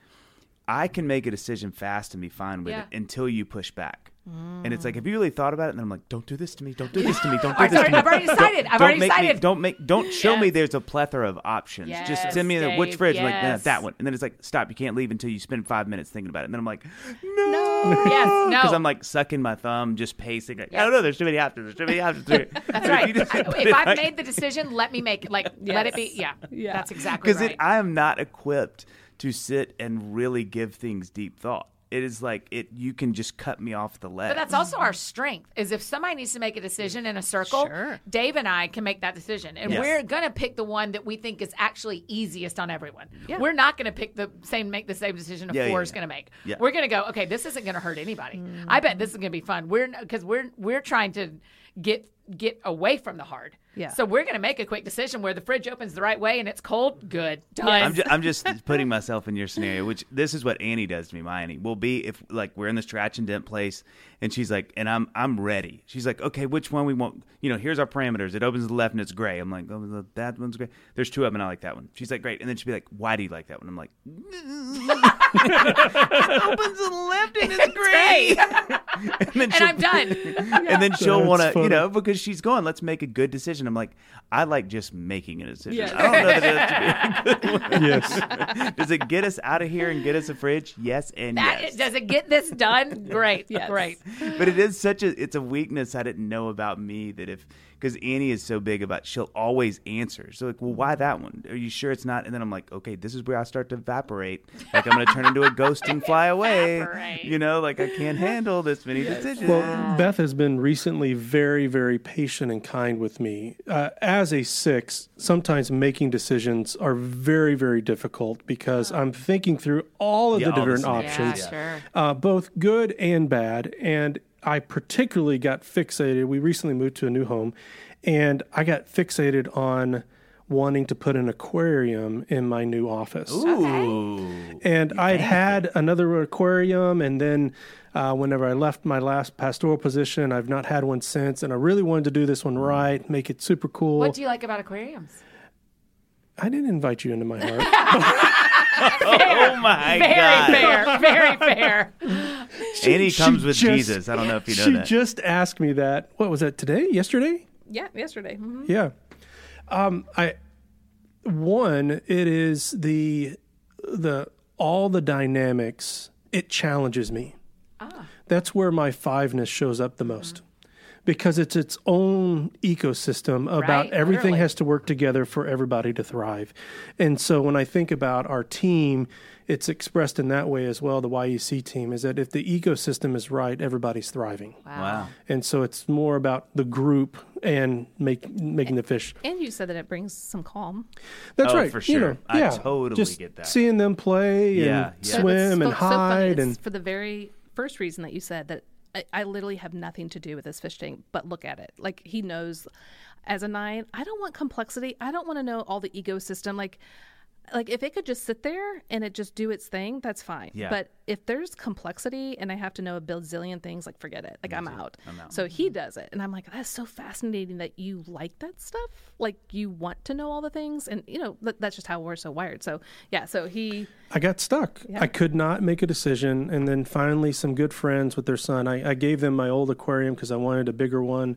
I can make a decision fast and be fine with Yeah. it until you push back. And it's like, have you really thought about it? And then I'm like, don't do this to me. Don't do this to me. Don't do this to me. I've already Don't- decided. I've don't already make me- decided. don't make. Don't show me there's a plethora of options. Just send me the which fridge. I'm like, nah, that one. And then it's like, stop. You can't leave until you spend five minutes thinking about it. And then I'm like, no. Yes. No. Because I'm like sucking my thumb, just pacing. Like, I don't know. There's too many options. There's too many options. That's right. if I've made the decision, let me make it. Like, let it be. Yeah. Yeah. That's exactly right. because right. I am not equipped to sit and really give things deep thought. It is like it. You can just cut me off the leg. But that's also our strength. Is if somebody needs to make a decision in a circle, Sure. Dave and I can make that decision, and Yes. we're gonna pick the one that we think is actually easiest on everyone. Yeah. We're not gonna pick the same, make the same decision a Yeah, four yeah, is yeah. gonna make. Yeah. We're gonna go. Okay, this isn't gonna hurt anybody. I bet this is gonna be fun. We're because we're we're trying to get get away from the hard. Yeah. So we're going to make a quick decision where the fridge opens the right way and it's cold. Good. Done. I'm, ju- I'm just putting myself in your scenario, which this is what Annie does to me. My Annie will be if like we're in this scratch and dent place, and she's like, and I'm I'm ready. She's like, okay, which one we want? You know, here's our parameters. It opens to the left and it's gray. I'm like, oh, that one's gray. There's two of them, and I like that one. She's like, great. And then she'd be like, why do you like that one? I'm like, it opens to the left and it's gray. and then and she'll- I'm done. and then she'll want to, you know, because she's going, let's make a good decision. I'm like, I like just making a decision. Yes. I don't know that it has to be a good one. Yes. Does it get us out of here and get us a fridge? Yes and That, yes. Does it get this done? Great. Yes. Great. but it is such a it's a weakness I didn't know about me that if because Annie is so big about she'll always answer. So like, well, why that one? Are you sure it's not? And then I'm like, okay, this is where I start to evaporate. Like I'm going to turn into a ghost and fly away. Evaporate. You know, like I can't handle this many decisions. Well, Beth has been recently very, very patient and kind with me. Uh, as a six, sometimes making decisions are very, very difficult because I'm thinking through all of Yeah, the all different scenarios. options, Yeah, sure. uh, both good and bad. And I particularly got fixated. We recently moved to a new home, and I got fixated on wanting to put an aquarium in my new office. Ooh. And I'd had another aquarium, and then uh, whenever I left my last pastoral position, I've not had one since. And I really wanted to do this one right, make it super cool. What do you like about aquariums? I didn't invite you into my heart. Oh my Very god. fair. Very fair. Annie She comes with just- Jesus. I don't know if you know she that. just asked me that. What was that today? Yesterday? Yeah, yesterday. Mhm. Yeah. Um, I one, it is the the all the dynamics. It challenges me. Ah. That's where my fiveness shows up the most. Because it's its own ecosystem about Right, everything literally. has to work together for everybody to thrive. And so when I think about our team, it's expressed in that way as well. The YEC team is that if the ecosystem is right, everybody's thriving. wow. And so it's more about the group and make, making the fish And you said that it brings some calm. that's Oh, right. for you sure. know, I yeah, totally just get that. Seeing them play and Yeah, yeah. So swim and so- so hide and for the very first reason that you said that I, I literally have nothing to do with this fish tank, but look at it. Like he knows as a nine, I don't want complexity. I don't want to know all the ecosystem. Like like if it could just sit there and it just do its thing, that's fine. Yeah. But if there's complexity and I have to know a bazillion things, like forget it. Like I'm out. I'm out. So he mm-hmm. does it, and I'm like, that's so fascinating that you like that stuff. Like you want to know all the things, and you know that, that's just how we're so wired. So yeah. So he. I got stuck. I could not make a decision. And then finally, some good friends with their son, I, I gave them my old aquarium because I wanted a bigger one.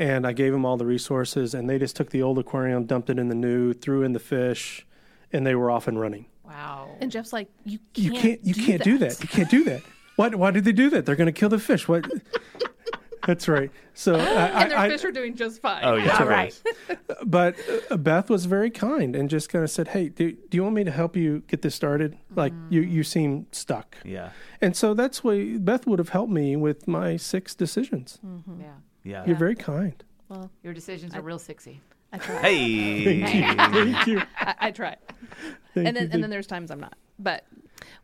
And I gave them all the resources, and they just took the old aquarium, dumped it in the new, threw in the fish, and they were off and running. Wow. And Jeff's like, you can't. You can't. You do can't do that. You can't do that. Why? Why did they do that? They're going to kill the fish. What? That's right. So I, And their I, fish are doing just fine. Oh yeah. All right. but uh, Beth was very kind and just kind of said, "Hey, do, do you want me to help you get this started? Like you, you seem stuck." Yeah. And so that's why Beth would have helped me with my six decisions. Mm-hmm. Yeah. Yeah. You're very kind. Well, your decisions are real sexy. I try. Hey. Thank you. I, I try. And then and then there's times I'm not. But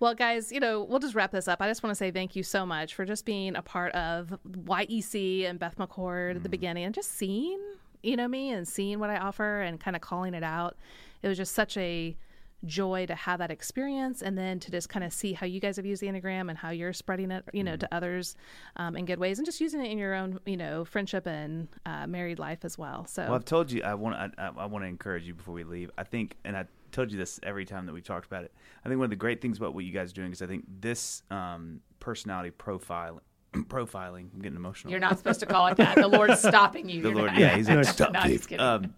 well, guys, you know, we'll just wrap this up. I just want to say thank you so much for just being a part of YEC and Beth McCord at the beginning and just seeing, you know, me and seeing what I offer and kind of calling it out. It was just such a joy to have that experience and then to just kind of see how you guys have used the enneagram and how you're spreading it you know to others um, in good ways and just using it in your own you know friendship and uh, married life as well so Well, I've told you I want I, I want to encourage you before we leave. I think, and I told you this every time that we've talked about it. I think one of the great things about what you guys are doing is I think this um, personality profile profiling. I'm getting emotional. You're not supposed to call it that. The Lord's stopping you. the You're Lord, not. yeah, he's like, No, stop. No, just kidding. Um,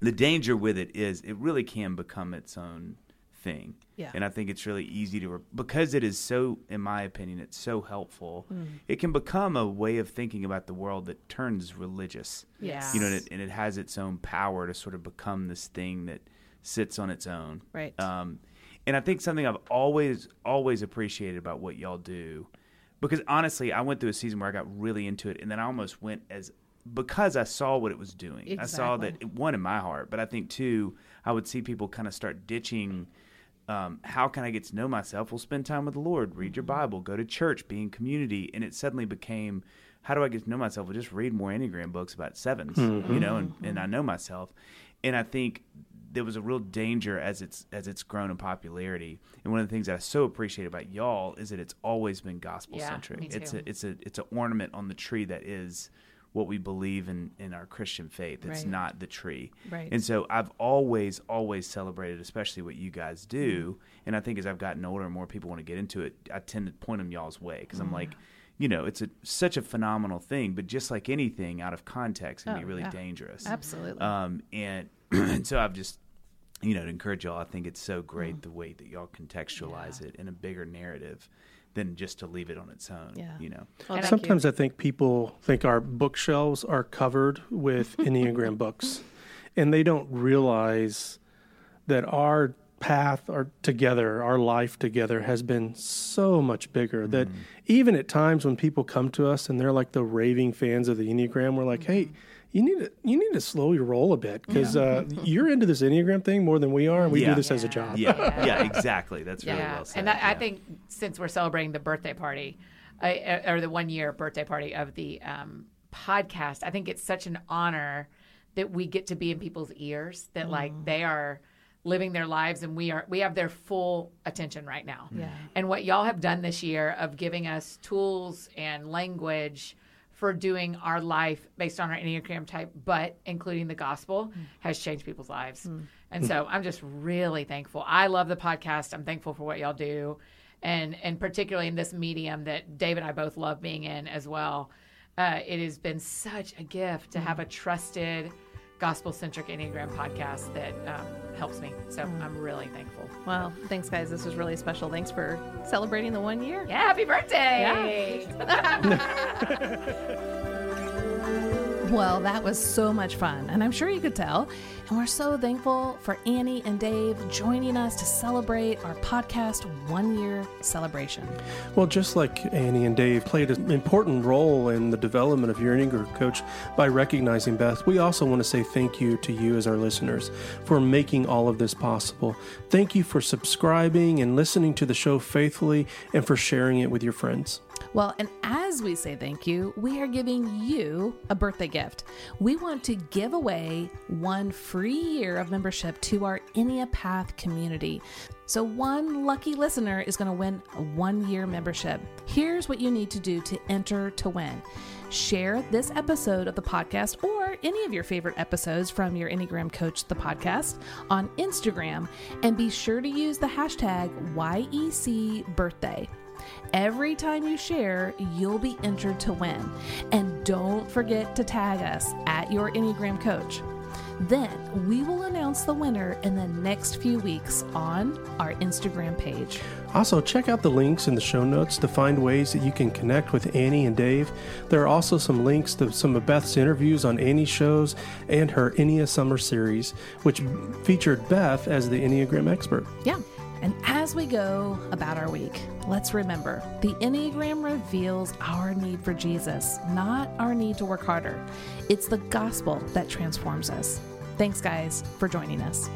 the danger with it is it really can become its own thing. Yeah. And I think it's really easy to, re- because it is so, in my opinion, it's so helpful, it can become a way of thinking about the world that turns religious. Yes. You know, and it, and it has its own power to sort of become this thing that sits on its own. Right. Um, and I think something I've always, always appreciated about what y'all do, because honestly, I went through a season where I got really into it, and then I almost went as because I saw what it was doing. I saw that Exactly. one in my heart, but I think two, I would see people kind of start ditching. Um, how can I get to know myself? Well, spend time with the Lord, read your Bible, go to church, be in community, and it suddenly became how do I get to know myself? Well, just read more Enneagram books about 7s Mm-hmm. you know, and, and I know myself. And I think there was a real danger as it's as it's grown in popularity. And one of the things that I so appreciate about y'all is that it's always been gospel centric. me It's a it's a it's an ornament on the tree that is what we believe in in our Christian faith. It's Right. not the tree. Right. And so I've always always celebrated, especially what you guys do. And I think as I've gotten older and more people want to get into it, I tend to point them y'all's way because I'm like. You know, it's a such a phenomenal thing, but just like anything, out of context, can be Oh, really yeah. dangerous. Absolutely. Um, and, and so I've just, you know, to encourage y'all. I think it's so great Mm. the way that y'all contextualize it in a bigger narrative than just to leave it on its own. Yeah. You know. Well, thank you. Sometimes I think people think our bookshelves are covered with Enneagram books, and they don't realize that our path our together, our life together has been so much bigger that even at times when people come to us and they're like the raving fans of the Enneagram, we're like, hey, you need to you need to slow your roll a bit because uh, you're into this Enneagram thing more than we are, and we Yeah. do this as a job. Yeah. yeah. Exactly. That's really Yeah, well said. and I, I think since we're celebrating the birthday party, uh, or the one year birthday party of the um, podcast, I think it's such an honor that we get to be in people's ears. That like they are living their lives, and we are we have their full attention right now. Yeah. And what y'all have done this year of giving us tools and language for doing our life based on our Enneagram type, but including the gospel, hmm. has changed people's lives. Hmm. And so I'm just really thankful. I love the podcast. I'm thankful for what y'all do. And and particularly in this medium that Dave and I both love being in as well. Uh, it has been such a gift to have hmm. a trusted gospel centric Enneagram podcast that um, helps me. So I'm really thankful. Well, thanks, guys. This was really special. Thanks for celebrating the one year. Yeah, happy birthday. Well, that was so much fun, and I'm sure you could tell. And we're so thankful for Annie and Dave joining us to celebrate our podcast one year celebration. Well, just like Annie and Dave played an important role in the development of your Enneagram coach by recognizing Beth, we also want to say thank you to you as our listeners for making all of this possible. Thank you for subscribing and listening to the show faithfully and for sharing it with your friends. Well, and as we say thank you, we are giving you a birthday gift. We want to give away one free year of membership to our Path community. So, one lucky listener is going to win a one year membership. Here's what you need to do to enter to win share this episode of the podcast or any of your favorite episodes from your Enneagram Coach, the podcast, on Instagram, and be sure to use the hashtag YECBirthday. Every time you share, you'll be entered to win. And don't forget to tag us at your Enneagram Coach. Then we will announce the winner in the next few weeks on our Instagram page. Also, check out the links in the show notes to find ways that you can connect with Annie and Dave. There are also some links to some of Beth's interviews on Annie's shows and her Ennea Summer Series, which featured Beth as the Enneagram expert. Yeah. And as we go about our week, let's remember the Enneagram reveals our need for Jesus, not our need to work harder. It's the gospel that transforms us. Thanks, guys, for joining us.